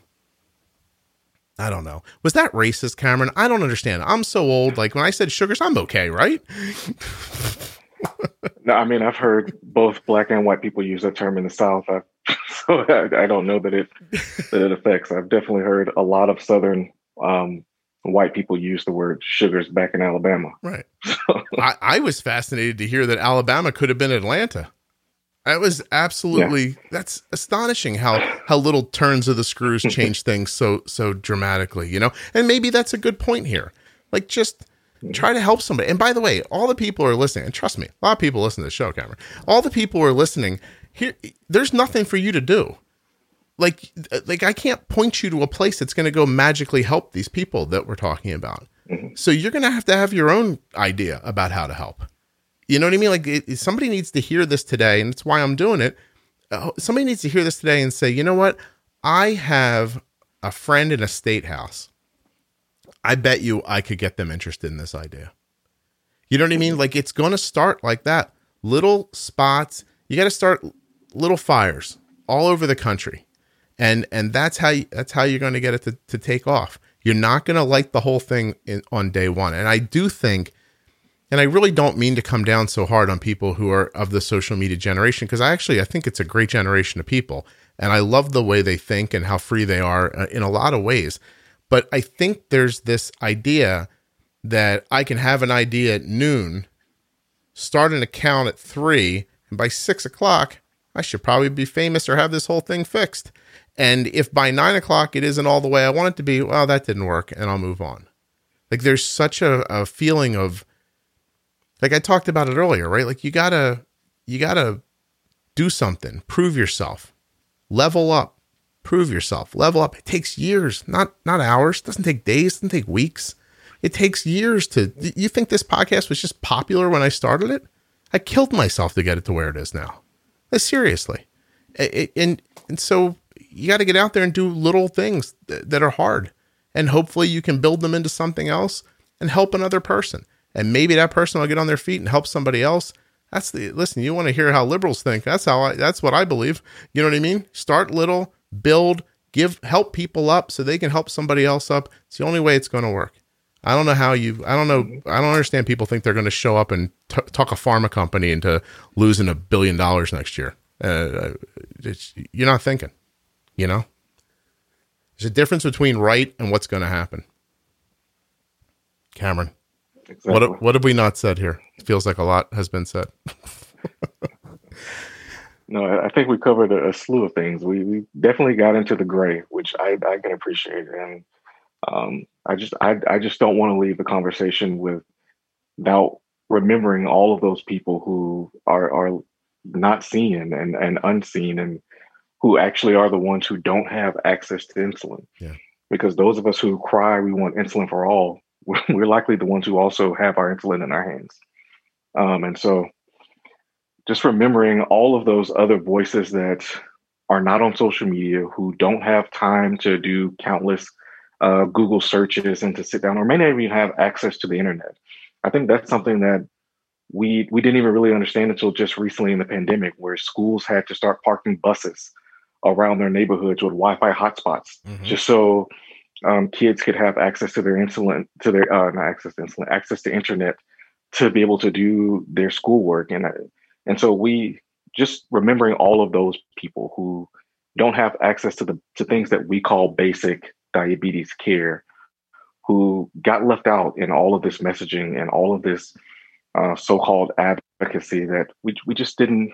I don't know. Was that racist, Cameron? I don't understand. I'm so old. Like when I said sugars, I'm okay, right? no, I mean I've heard both black and white people use that term in the South, I, so I, I, don't know that it that it affects. I've definitely heard a lot of Southern um, white people use the word sugars back in Alabama. Right. So. I, I was fascinated to hear that Alabama could have been Atlanta. That was absolutely yeah. that's astonishing how how little turns of the screws change things so so dramatically, you know? And maybe that's a good point here. Like just try to help somebody. And by the way, all the people who are listening, and trust me, a lot of people listen to the show, Cameron. All the people who are listening, here there's nothing for you to do. Like like I can't point you to a place that's going to go magically help these people that we're talking about. Mm-hmm. So you're going to have to have your own idea about how to help. You know what I mean? Like it, somebody needs to hear this today, and it's why I'm doing it. Uh, somebody needs to hear this today and say, you know what? I have a friend in a state house. I bet you I could get them interested in this idea. You know what I mean? Like it's going to start like that. Little spots. You got to start little fires all over the country. And and that's how you, that's how you're going to get it to, to take off. You're not going to light the whole thing in, on day one. And I do think and I really don't mean to come down so hard on people who are of the social media generation because I actually I think it's a great generation of people and I love the way they think and how free they are uh, in a lot of ways. But I think there's this idea that I can have an idea at noon, start an account at three, and by six o'clock, I should probably be famous or have this whole thing fixed. And if by nine o'clock it isn't all the way I want it to be, well, that didn't work, and I'll move on. Like there's such a, a feeling of like I talked about it earlier, right? Like you gotta you gotta do something, prove yourself, level up, prove yourself, level up. It takes years, not not hours. It doesn't take days. Doesn't take weeks. It takes years to. You think this podcast was just popular when I started it? I killed myself to get it to where it is now. Like, seriously, it, and and so you got to get out there and do little things th- that are hard, and hopefully you can build them into something else and help another person and maybe that person will get on their feet and help somebody else That's the listen. You want to hear how liberals think? That's how I. That's what I believe. You know what I mean? Start little, build, give, help people up so they can help somebody else up. It's the only way it's going to work. I don't know how you. I don't know. I don't understand. People think they're going to show up and t- talk a pharma company into losing a billion dollars next year. Uh, you're not thinking. You know, there's a difference between right and what's going to happen. Cameron, exactly. what what have we not said here? It feels like a lot has been said. no, I think we covered a, a, slew of things. We we definitely got into the gray, which I I can appreciate, and um, I just I I just don't want to leave the conversation with without remembering all of those people who are are not seen and and unseen and who actually are the ones who don't have access to insulin. Yeah. Because those of us who cry we want insulin for all, we're likely the ones who also have our insulin in our hands. Um, and so just remembering all of those other voices that are not on social media, who don't have time to do countless uh, Google searches and to sit down, or may not even have access to the internet. I think that's something that we we didn't even really understand until just recently in the pandemic, where schools had to start parking buses around their neighborhoods with Wi-Fi hotspots, mm-hmm. just so um, kids could have access to their insulin, to their uh, not access to insulin, access to internet to be able to do their schoolwork, and and so we just remembering all of those people who don't have access to the to things that we call basic diabetes care, who got left out in all of this messaging and all of this uh, so-called advocacy that we we just didn't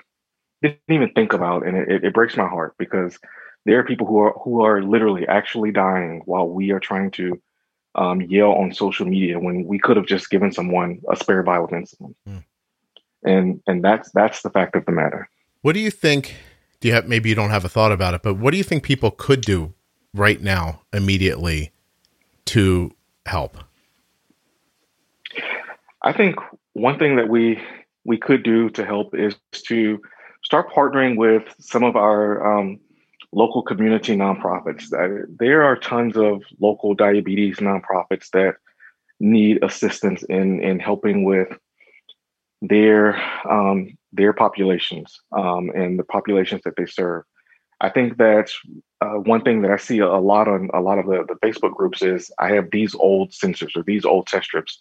didn't even think about, and it, it breaks my heart because there are people who are who are literally actually dying while we are trying to um, yell on social media when we could have just given someone a spare vial of insulin. Mm. And and that's that's the fact of the matter. What do you think? Do you have maybe you don't have a thought about it, but what do you think people could do right now immediately to help? I think one thing that we we could do to help is to start partnering with some of our um, local community nonprofits. There are tons of local diabetes nonprofits that need assistance in in helping with their um, their populations um, and the populations that they serve. I think that uh, one thing that I see a, lot on a lot of the, the Facebook groups is I have these old sensors or these old test strips.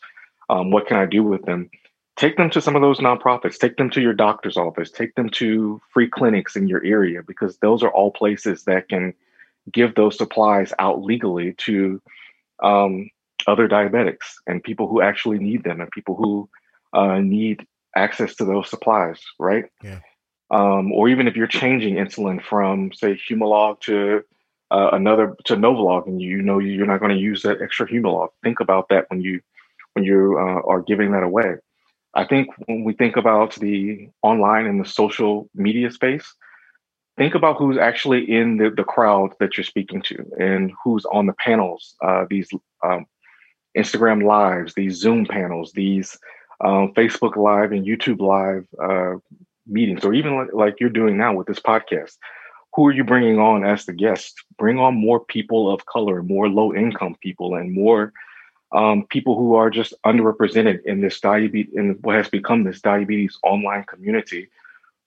Um, what can I do with them? Take them to some of those nonprofits. Take them to your doctor's office. Take them to free clinics in your area because those are all places that can give those supplies out legally to um, other diabetics and people who actually need them and people who uh, need access to those supplies right? Yeah. um, or even if you're changing insulin from say humalog to uh, another to novolog and you know you're not going to use that extra humalog. Think about that when you when you uh, are giving that away I think when we think about the online and the social media space, think about who's actually in the, the crowd that you're speaking to and who's on the panels, uh, these um, Instagram lives, these Zoom panels, these um, Facebook Live and YouTube Live uh, meetings, or even like, like you're doing now with this podcast. Who are you bringing on as the guest? Bring on more people of color, more low income people, and more um, people who are just underrepresented in this diabetes in what has become this diabetes online community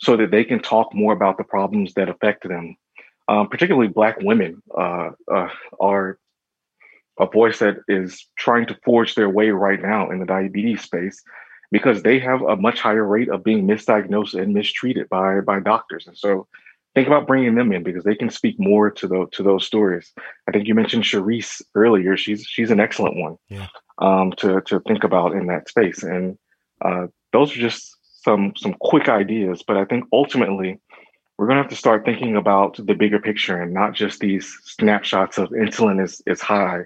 so that they can talk more about the problems that affect them. Um, particularly black women uh, uh, are a voice that is trying to forge their way right now in the diabetes space because they have a much higher rate of being misdiagnosed and mistreated by by doctors. And so think about bringing them in because they can speak more to the to those stories. I think you mentioned Cherise earlier. She's she's an excellent one yeah. um, to to think about in that space. And uh, those are just some some quick ideas. But I think ultimately we're going to have to start thinking about the bigger picture and not just these snapshots of insulin is is high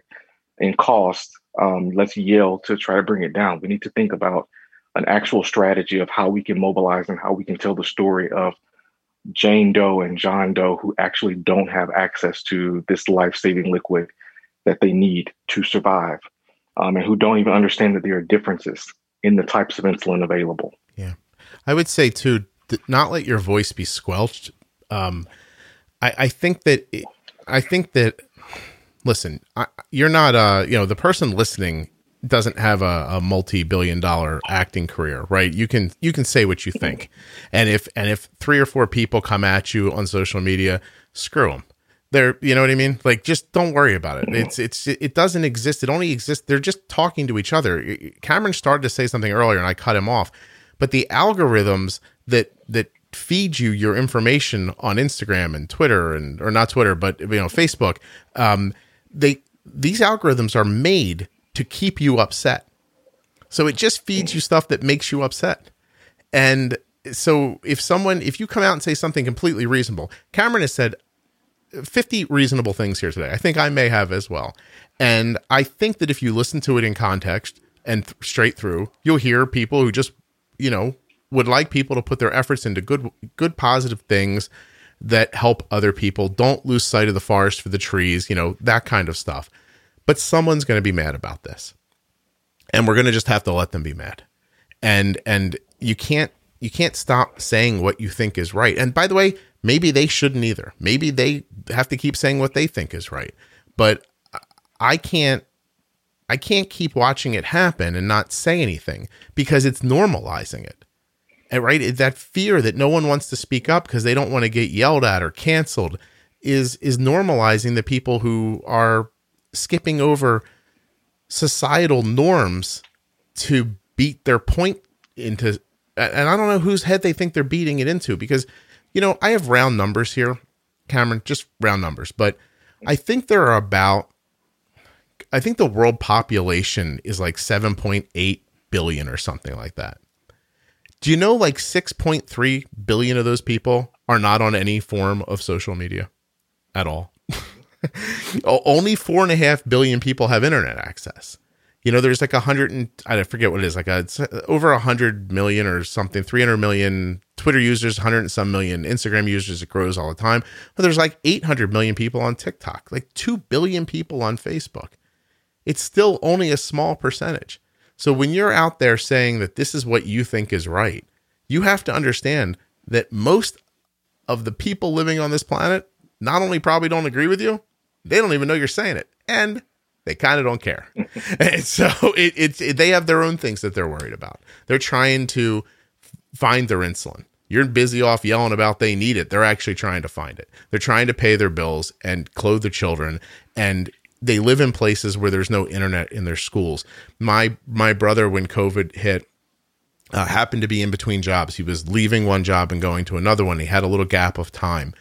in cost. Um, let's yell to try to bring it down. We need to think about an actual strategy of how we can mobilize and how we can tell the story of Jane Doe and John Doe who actually don't have access to this life saving liquid that they need to survive, um, and who don't even understand that there are differences in the types of insulin available. Yeah. I would say, too, not let your voice be squelched. Um, I, I think that, I think that, listen, I, you're not, uh, you know, the person listening doesn't have a, a multi-billion dollar acting career, right? You can you can say what you think, and if and if three or four people come at you on social media, screw them. They're you know what I mean. Like just don't worry about it. It's it's it doesn't exist. It only exists. They're just talking to each other. Cameron started to say something earlier, and I cut him off. But the algorithms that that feed you your information on Instagram and Twitter and or not Twitter, but you know Facebook, um, they these algorithms are made to keep you upset. So it just feeds you stuff that makes you upset. And so if someone, if you come out and say something completely reasonable, Cameron has said 50 reasonable things here today. I think I may have as well. And I think that if you listen to it in context and th- straight through, you'll hear people who just, you know, would like people to put their efforts into good, good, positive things that help other people. Don't lose sight of the forest for the trees, you know, that kind of stuff. But someone's going to be mad about this. And we're going to just have to let them be mad. And and you can't you can't stop saying what you think is right. And by the way, maybe they shouldn't either. Maybe they have to keep saying what they think is right. But I can't I can't keep watching it happen and not say anything because it's normalizing it. And right, that fear that no one wants to speak up because they don't want to get yelled at or canceled is is normalizing the people who are skipping over societal norms to beat their point into and I don't know whose head they think they're beating it into because you know, I have round numbers here, Cameron, just round numbers, but I think there are about I think the world population is like 7.8 billion or something like that. Do you know like 6.3 billion of those people are not on any form of social media at all? Only four and a half billion people have internet access. You know, there's like a hundred and I forget what it is, like a, uh, over a hundred million or something, 300 million Twitter users, 100 and some million Instagram users. It grows all the time. But there's like 800 million people on TikTok, like 2 billion people on Facebook. It's still only a small percentage. So when you're out there saying that this is what you think is right, you have to understand that most of the people living on this planet not only probably don't agree with you, they don't even know you're saying it. And they kind of don't care. and so it, it's it, they have their own things that they're worried about. They're trying to find their insulin. You're busy off yelling about they need it. They're actually trying to find it. They're trying to pay their bills and clothe their children and they live in places where there's no internet in their schools. My my brother when COVID hit uh, happened to be in between jobs. He was leaving one job and going to another one. He had a little gap of time.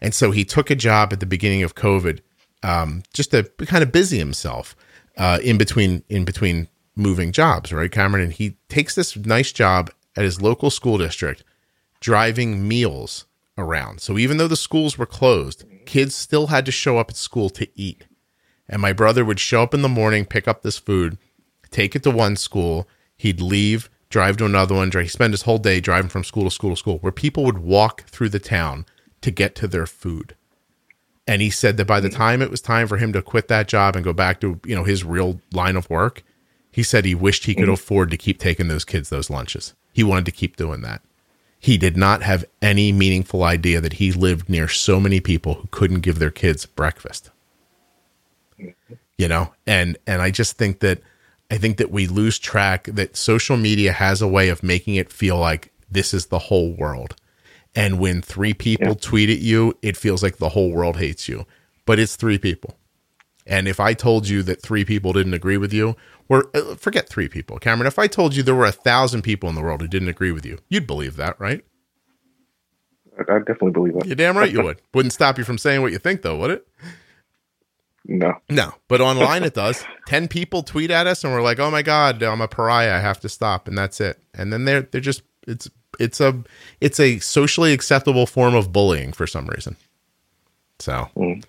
And so he took a job at the beginning of COVID um, just to kind of busy himself uh, in between in between moving jobs, right, Cameron? And he takes this nice job at his local school district, driving meals around. So even though the schools were closed, kids still had to show up at school to eat. And my brother would show up in the morning, pick up this food, take it to one school. He'd leave, drive to another one. He spend his whole day driving from school to school to school, where people would walk through the town to get to their food. And he said that by the time it was time for him to quit that job and go back to, you know, his real line of work, he said he wished he could mm-hmm. afford to keep taking those kids those lunches. He wanted to keep doing that. He did not have any meaningful idea that he lived near so many people who couldn't give their kids breakfast. You know, and and I just think that I think that we lose track that social media has a way of making it feel like this is the whole world. And when three people yeah. tweet at you, it feels like the whole world hates you. But it's three people. And if I told you that three people didn't agree with you, or uh, forget three people, Cameron, if I told you there were a thousand people in the world who didn't agree with you, you'd believe that, right? I definitely believe that. You're damn right you would. Wouldn't stop you from saying what you think, though, would it? No. No. But online it does. 10 people tweet at us and we're like, oh my God, I'm a pariah. I have to stop. And that's it. And then they're, they're just, it's it's a it's a socially acceptable form of bullying for some reason. So mm.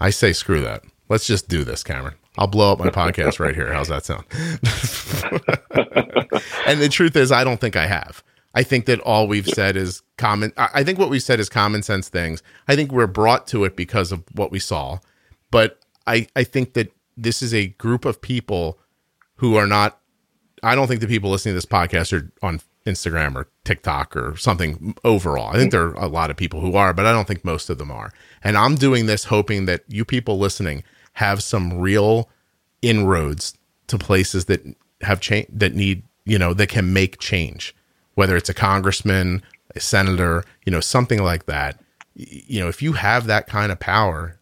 I say screw that. Let's just do this, Cameron. I'll blow up my podcast right here. How's that sound? and the truth is, I don't think I have. I think that all we've said is common. I think what we said is common sense things. I think we're brought to it because of what we saw. But I, I think that this is a group of people who are not, I don't think the people listening to this podcast are on Instagram or TikTok or something overall. I think there are a lot of people who are, but I don't think most of them are. And I'm doing this hoping that you people listening have some real inroads to places that have change that need you know that can make change, whether it's a congressman, a senator, you know, something like that. You know, if you have that kind of power,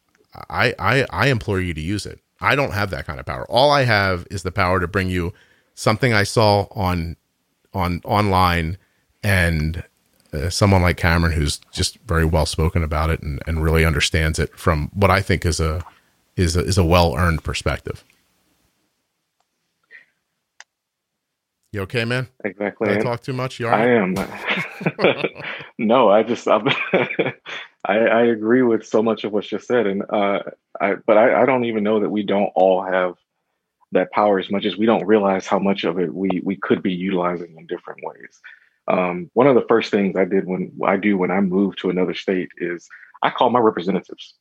I I, I implore you to use it. I don't have that kind of power. All I have is the power to bring you something I saw on on online and uh, someone like Cameron who's just very well spoken about it and, and really understands it from what I think is a is a, is a well earned perspective. You okay, man? Exactly. Did I talk too much? You I am. no, I just I, I agree with so much of what you said, and uh, I but I, I don't even know that we don't all have that power as much as we don't realize how much of it we we could be utilizing in different ways. Um, one of the first things I did when I do when I move to another state is I call my representatives.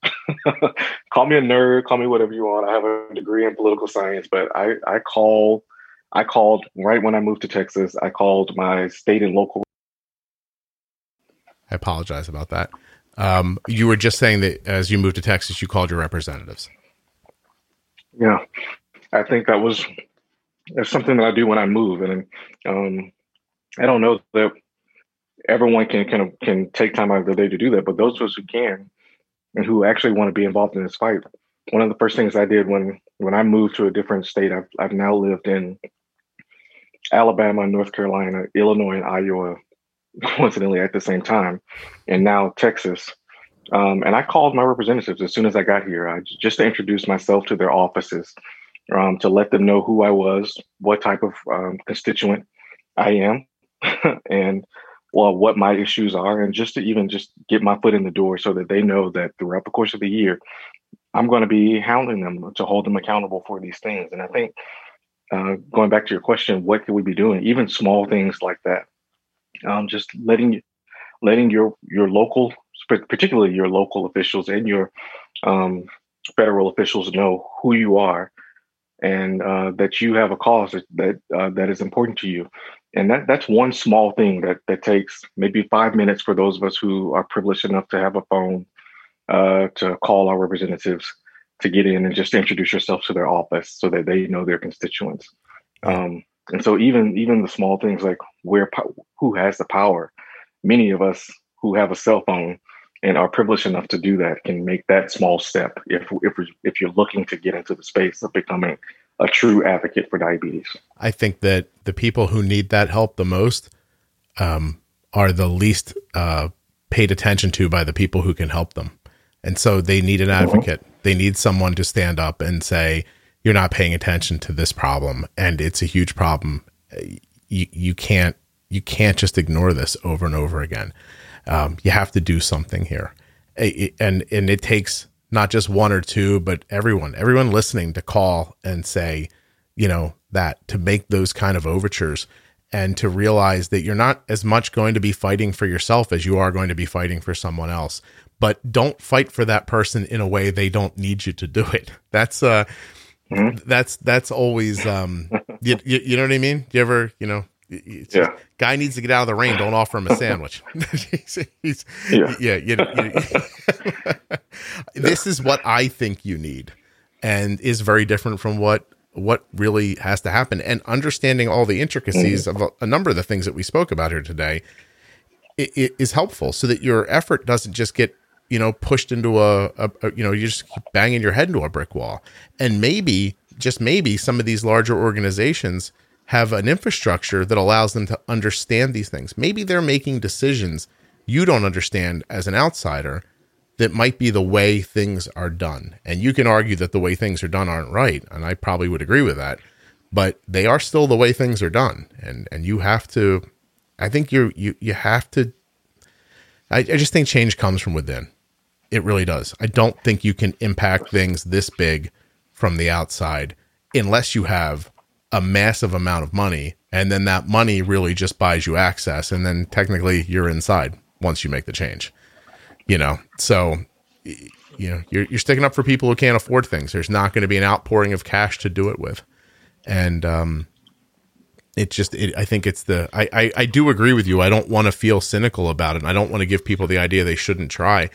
call me a nerd, call me whatever you want. I have a degree in political science, but I I call I called right when I moved to Texas. I called my state and local. I apologize about that. Um, you were just saying that as you moved to Texas, you called your representatives. Yeah, I think that was that's something that I do when I move, and um, I don't know that everyone can can can take time out of their day to do that, but those of us who can and who actually want to be involved in this fight, one of the first things I did when when I moved to a different state, I've I've now lived in Alabama, North Carolina, Illinois, and Iowa, coincidentally at the same time, and now Texas. Um, and I called my representatives as soon as I got here, I, just to introduce myself to their offices, um, to let them know who I was, what type of um, constituent I am, and well, what my issues are, and just to even just get my foot in the door so that they know that throughout the course of the year, I'm going to be hounding them to hold them accountable for these things. And I think uh, going back to your question, what can we be doing? Even small things like that, um, just letting letting your your local, particularly your local officials and your um, federal officials know who you are and uh, that you have a cause that uh, that is important to you. And that that's one small thing that that takes maybe five minutes for those of us who are privileged enough to have a phone uh, to call our representatives to get in and just introduce yourself to their office so that they know their constituents. Um, and so even even the small things like where who has the power, many of us who have a cell phone and are privileged enough to do that can make that small step if if if you're looking to get into the space of becoming a true advocate for diabetes. I think that the people who need that help the most um, are the least uh, paid attention to by the people who can help them. And so they need an mm-hmm. advocate. Mm-hmm. They need someone to stand up and say, "You're not paying attention to this problem, and it's a huge problem. You you can't you can't just ignore this over and over again. Um, you have to do something here." And and it takes not just one or two, but everyone, everyone listening to call and say, you know, that to make those kind of overtures and to realize that you're not as much going to be fighting for yourself as you are going to be fighting for someone else but don't fight for that person in a way they don't need you to do it. That's uh mm-hmm. that's that's always um you, you, you know what I mean? Do you ever, you know, yeah. guy needs to get out of the rain. Don't offer him a sandwich. he's, he's, yeah. yeah you you, this is what I think you need, and is very different from what what really has to happen. And understanding all the intricacies mm-hmm. of a, a, number of the things that we spoke about here today it, it is helpful, so that your effort doesn't just get you know, pushed into a, a, a, you know, you just keep banging your head into a brick wall. And maybe, just maybe, some of these larger organizations have an infrastructure that allows them to understand these things. Maybe they're making decisions you don't understand as an outsider that might be the way things are done. And you can argue that the way things are done aren't right, and I probably would agree with that. But they are still the way things are done, and and you have to. I think you you you have to. I, I just think change comes from within. It really does. I don't think you can impact things this big from the outside unless you have a massive amount of money and then that money really just buys you access and then technically you're inside once you make the change. You know. So you know, you're you're sticking up for people who can't afford things. There's not going to be an outpouring of cash to do it with. And um it just it, i think it's the I, I, I do agree with you i don't want to feel cynical about it i don't want to give people the idea they shouldn't try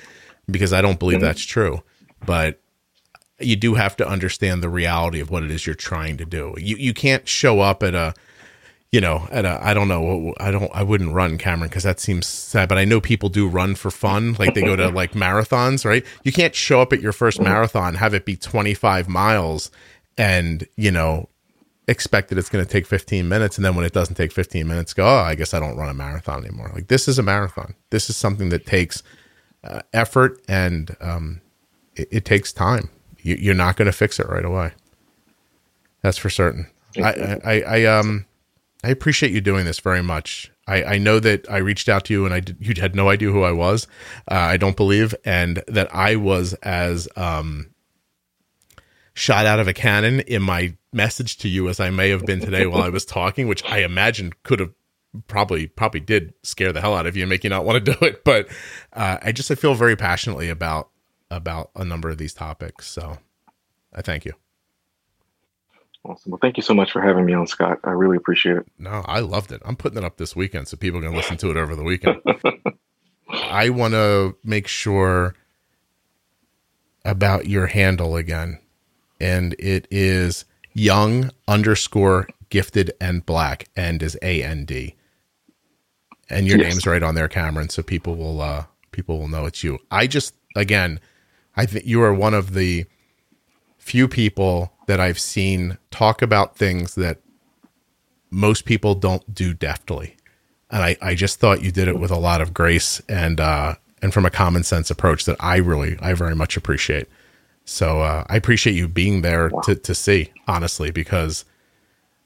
because I don't believe mm-hmm. that's true. But you do have to understand the reality of what it is you're trying to do. You you can't show up at a you know, at a, I don't know, I don't, I wouldn't run Cameron because that seems sad, but I know people do run for fun. Like they go to like marathons, right? You can't show up at your first marathon, have it be 25 miles and, you know, expect that it's going to take 15 minutes. And then when it doesn't take 15 minutes, go, oh, I guess I don't run a marathon anymore. Like this is a marathon. This is something that takes uh, effort and um, it, it takes time. You, you're not going to fix it right away. That's for certain. I, I, I, um, I appreciate you doing this very much. I, I know that I reached out to you and I did, you had no idea who I was. Uh, I don't believe, and that I was as um, shot out of a cannon in my message to you as I may have been today while I was talking, which I imagine could have probably probably did scare the hell out of you and make you not want to do it. But uh, I just I feel very passionately about about a number of these topics. So I thank you. Awesome. Well, thank you so much for having me on, Scott. I really appreciate it. No, I loved it. I'm putting it up this weekend so people can listen to it over the weekend. I want to make sure about your handle again. And it is young underscore gifted and black and is A N D. And your yes. name's right on there, Cameron, so people will uh people will know it's you. I just again, I think you are one of the few people that I've seen talk about things that most people don't do deftly. And I, I just thought you did it with a lot of grace and uh, and from a common sense approach that I really I very much appreciate. So uh, I appreciate you being there to, to see, honestly, because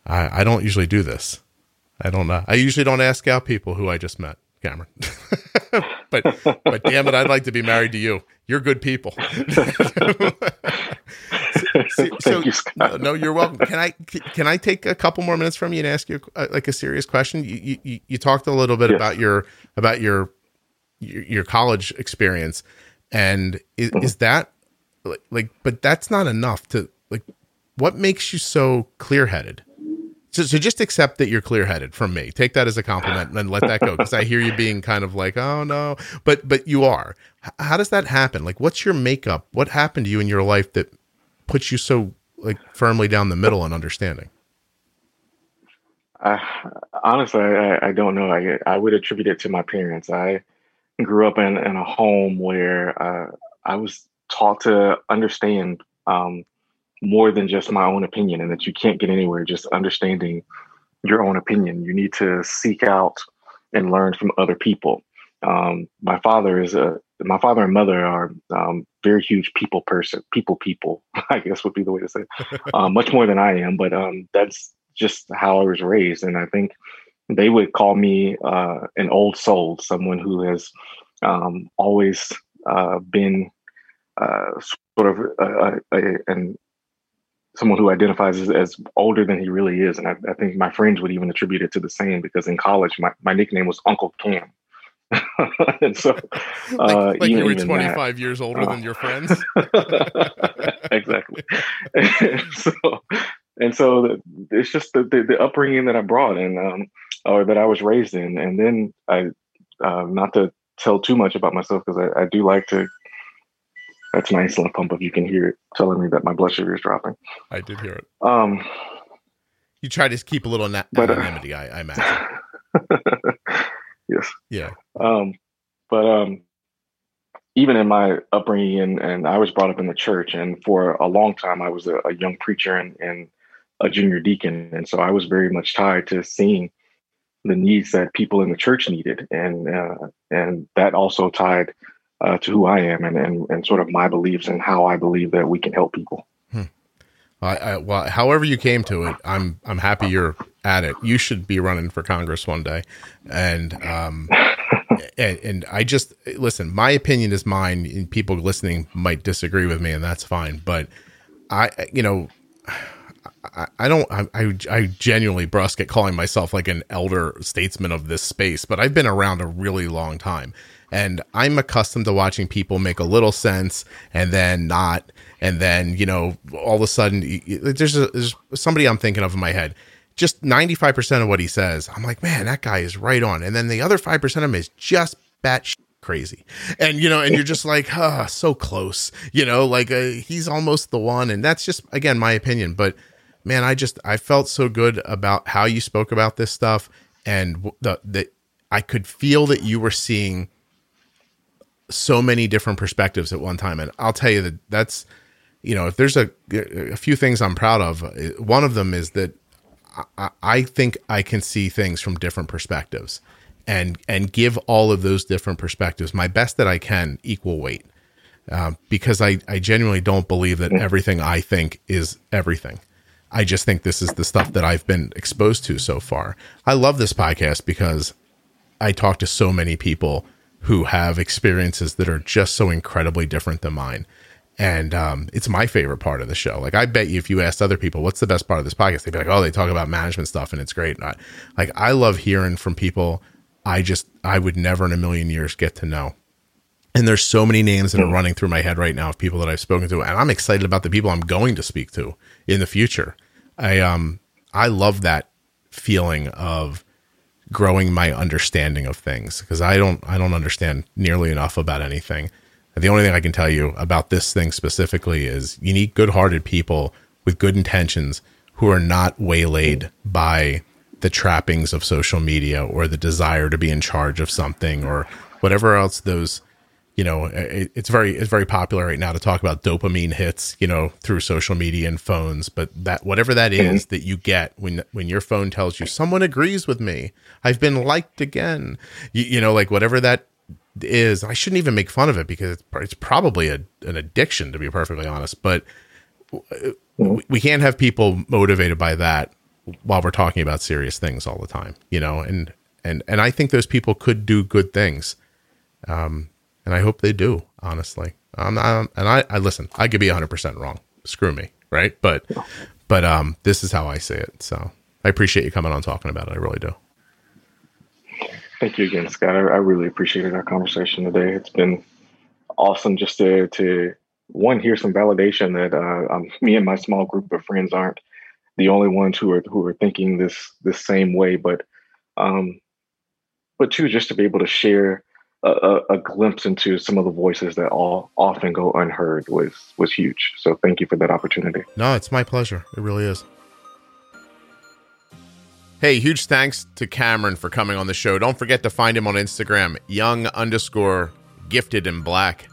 I, I don't usually do this. I don't know. I usually don't ask out people who I just met, Cameron. but but damn it, I'd like to be married to you. You're good people. so, so you, no, no, you're welcome. Can I can I take a couple more minutes from you and ask you uh, like a serious question? You, you you talked a little bit yes. about your about your, your, your college experience, and is, mm-hmm. is that like, like but that's not enough to like what makes you so clear headed? So, so just accept that you're clear headed from me. Take that as a compliment and let that go because I hear you being kind of like, oh no, but but you are. H- how does that happen? Like, what's your makeup? What happened to you in your life that puts you so like firmly down the middle in understanding? Uh, honestly, I, I, don't know. I, I would attribute it to my parents. I grew up in, in a home where uh, I was taught to understand um, more than just my own opinion and that you can't get anywhere just understanding your own opinion. You need to seek out and learn from other people. Um, my father is a my father and mother are um, very huge people person, people people. I guess would be the way to say, it. Uh, much more than I am. But um, that's just how I was raised, and I think they would call me uh, an old soul, someone who has um, always uh, been uh, sort of a, a, and someone who identifies as, as, older than he really is. And I, I, think my friends would even attribute it to the same because in college, my, my nickname was Uncle Cam. and so, like, uh, like you were 25 that, years older uh, than your friends. exactly. and so, and so the, it's just the, the, the, upbringing that I brought and, um, or that I was raised in. And then I, uh, not to tell too much about myself because I, I do like to that's my insulin pump if you can hear it telling me that my blood sugar is dropping. I did hear it. Um, you try to keep a little na- but, uh, anonymity, I, I imagine. yes. Yeah. Um, but um, even in my upbringing, and, and I was brought up in the church, and for a long time, I was a, a young preacher and, and a junior deacon, and so I was very much tied to seeing the needs that people in the church needed, and uh, and that also tied uh, to who I am and, and and sort of my beliefs and how I believe that we can help people. Hmm. I, I, well, however you came to it, I'm I'm happy you're at it. You should be running for Congress one day, and um, and, and I just listen. My opinion is mine, and people listening might disagree with me, and that's fine. But I, you know. I, I don't I, I, I genuinely brusque at calling myself like an elder statesman of this space, but I've been around a really long time. And I'm accustomed to watching people make a little sense and then not. And then, you know, all of a sudden, there's, a, there's somebody I'm thinking of in my head. Just 95% of what he says, I'm like, man, that guy is right on. And then the other 5% of him is just bat crazy. And, you know, and you're just like, ah, so close, you know, like uh, he's almost the one. And that's just, again, my opinion. But man, I just, I felt so good about how you spoke about this stuff. And the, the, I could feel that you were seeing so many different perspectives at one time. And I'll tell you that that's, you know, if there's a, a few things I'm proud of, one of them is that I, I think I can see things from different perspectives and and give all of those different perspectives my best that I can equal weight um, because I I genuinely don't believe that everything I think is everything. I just think this is the stuff that I've been exposed to so far. I love this podcast because I talk to so many people who have experiences that are just so incredibly different than mine. And um, it's my favorite part of the show. Like, I bet you if you asked other people, what's the best part of this podcast? They'd be like, oh, they talk about management stuff and it's great. And I, like, I love hearing from people I just, I would never in a million years get to know. And there's so many names that are running through my head right now of people that I've spoken to. And I'm excited about the people I'm going to speak to in the future. I, um, I love that feeling of growing my understanding of things because I don't, I don't understand nearly enough about anything. The only thing I can tell you about this thing specifically is you need good hearted people with good intentions who are not waylaid by the trappings of social media or the desire to be in charge of something or whatever else those you know it, it's very it's very popular right now to talk about dopamine hits you know through social media and phones but that whatever that is mm-hmm. that you get when when your phone tells you someone agrees with me i've been liked again you, you know like whatever that is I shouldn't even make fun of it because it's, it's probably a, an addiction to be perfectly honest. But we can't have people motivated by that while we're talking about serious things all the time, you know. And and and I think those people could do good things, um, and I hope they do. Honestly, um, I, and I, I listen. I could be hundred percent wrong. Screw me, right? But but um, this is how I say it. So I appreciate you coming on talking about it. I really do. Thank you again, Scott. I, I really appreciated our conversation today. It's been awesome just to to one hear some validation that uh, um, me and my small group of friends aren't the only ones who are who are thinking this this same way, but um, but two, just to be able to share a, a, glimpse into some of the voices that all often go unheard was was huge. So thank you for that opportunity. No, it's my pleasure. It really is. Hey, huge thanks to Cameron for coming on the show. Don't forget to find him on Instagram, young underscore gifted in black.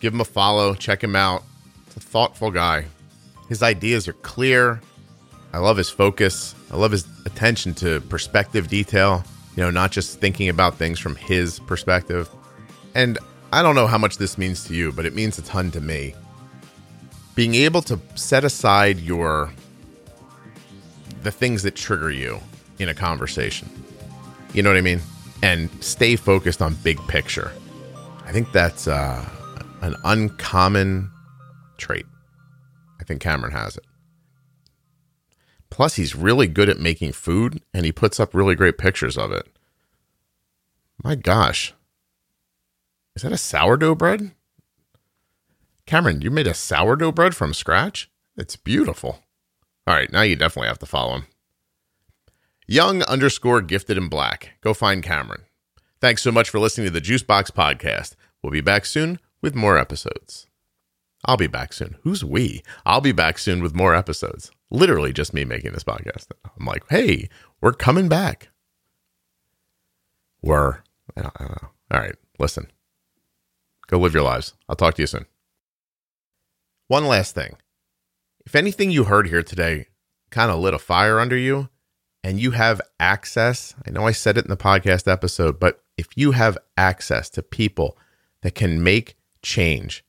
Give him a follow, check him out. It's a thoughtful guy. His ideas are clear. I love his focus. I love his attention to perspective detail, you know, not just thinking about things from his perspective. And I don't know how much this means to you, but it means a ton to me. Being able to set aside your the things that trigger you in a conversation. You know what I mean? And stay focused on big picture. I think that's uh, an uncommon trait. I think Cameron has it. Plus, he's really good at making food and he puts up really great pictures of it. My gosh. Is that a sourdough bread? Cameron, you made a sourdough bread from scratch? It's beautiful. All right, now you definitely have to follow him. Young underscore gifted in black. Go find Cameron. Thanks so much for listening to the Juicebox podcast. We'll be back soon with more episodes. I'll be back soon. Who's we? I'll be back soon with more episodes. Literally just me making this podcast. I'm like, hey, we're coming back. We're, I don't, I don't know. All right, listen. Go live your lives. I'll talk to you soon. One last thing. If anything you heard here today kind of lit a fire under you and you have access, I know I said it in the podcast episode, but if you have access to people that can make change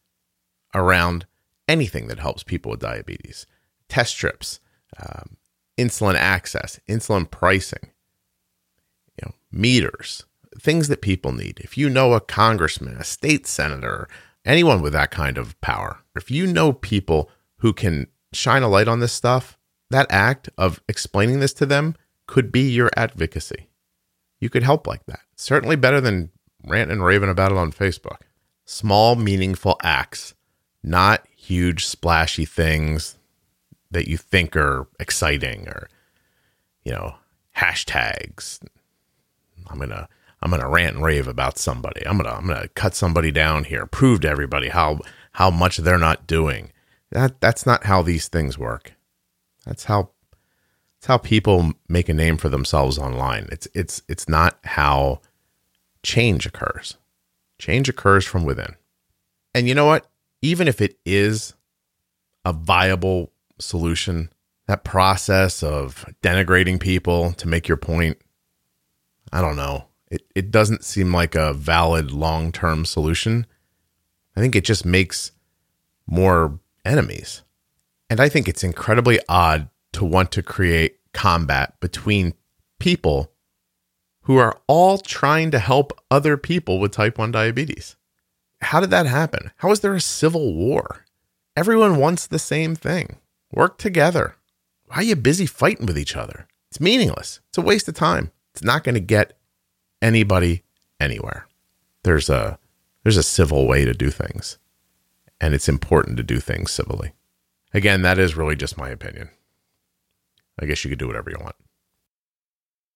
around anything that helps people with diabetes, test strips, um, insulin access, insulin pricing, you know, meters, things that people need. If you know a congressman, a state senator, anyone with that kind of power, if you know people who can shine a light on this stuff, that act of explaining this to them could be your advocacy. You could help like that. Certainly better than ranting and raving about it on Facebook. Small, meaningful acts, not huge, splashy things that you think are exciting or, you know, hashtags. I'm to I'm to rant and rave about somebody. I'm to I'm to cut somebody down here, prove to everybody how how much they're not doing. That that's not how these things work. That's how it's how people make a name for themselves online. It's it's it's not how change occurs. Change occurs from within. And you know what? Even if it is a viable solution, that process of denigrating people to make your point, I don't know. It it doesn't seem like a valid long-term solution. I think it just makes more enemies. And I think it's incredibly odd to want to create combat between people who are all trying to help other people with type 1 diabetes. How did that happen? How is there a civil war? Everyone wants the same thing. Work together. Why are you busy fighting with each other? It's meaningless. It's a waste of time. It's not going to get anybody anywhere. There's a there's a civil way to do things. And it's important to do things civilly. Again, that is really just my opinion. I guess you could do whatever you want.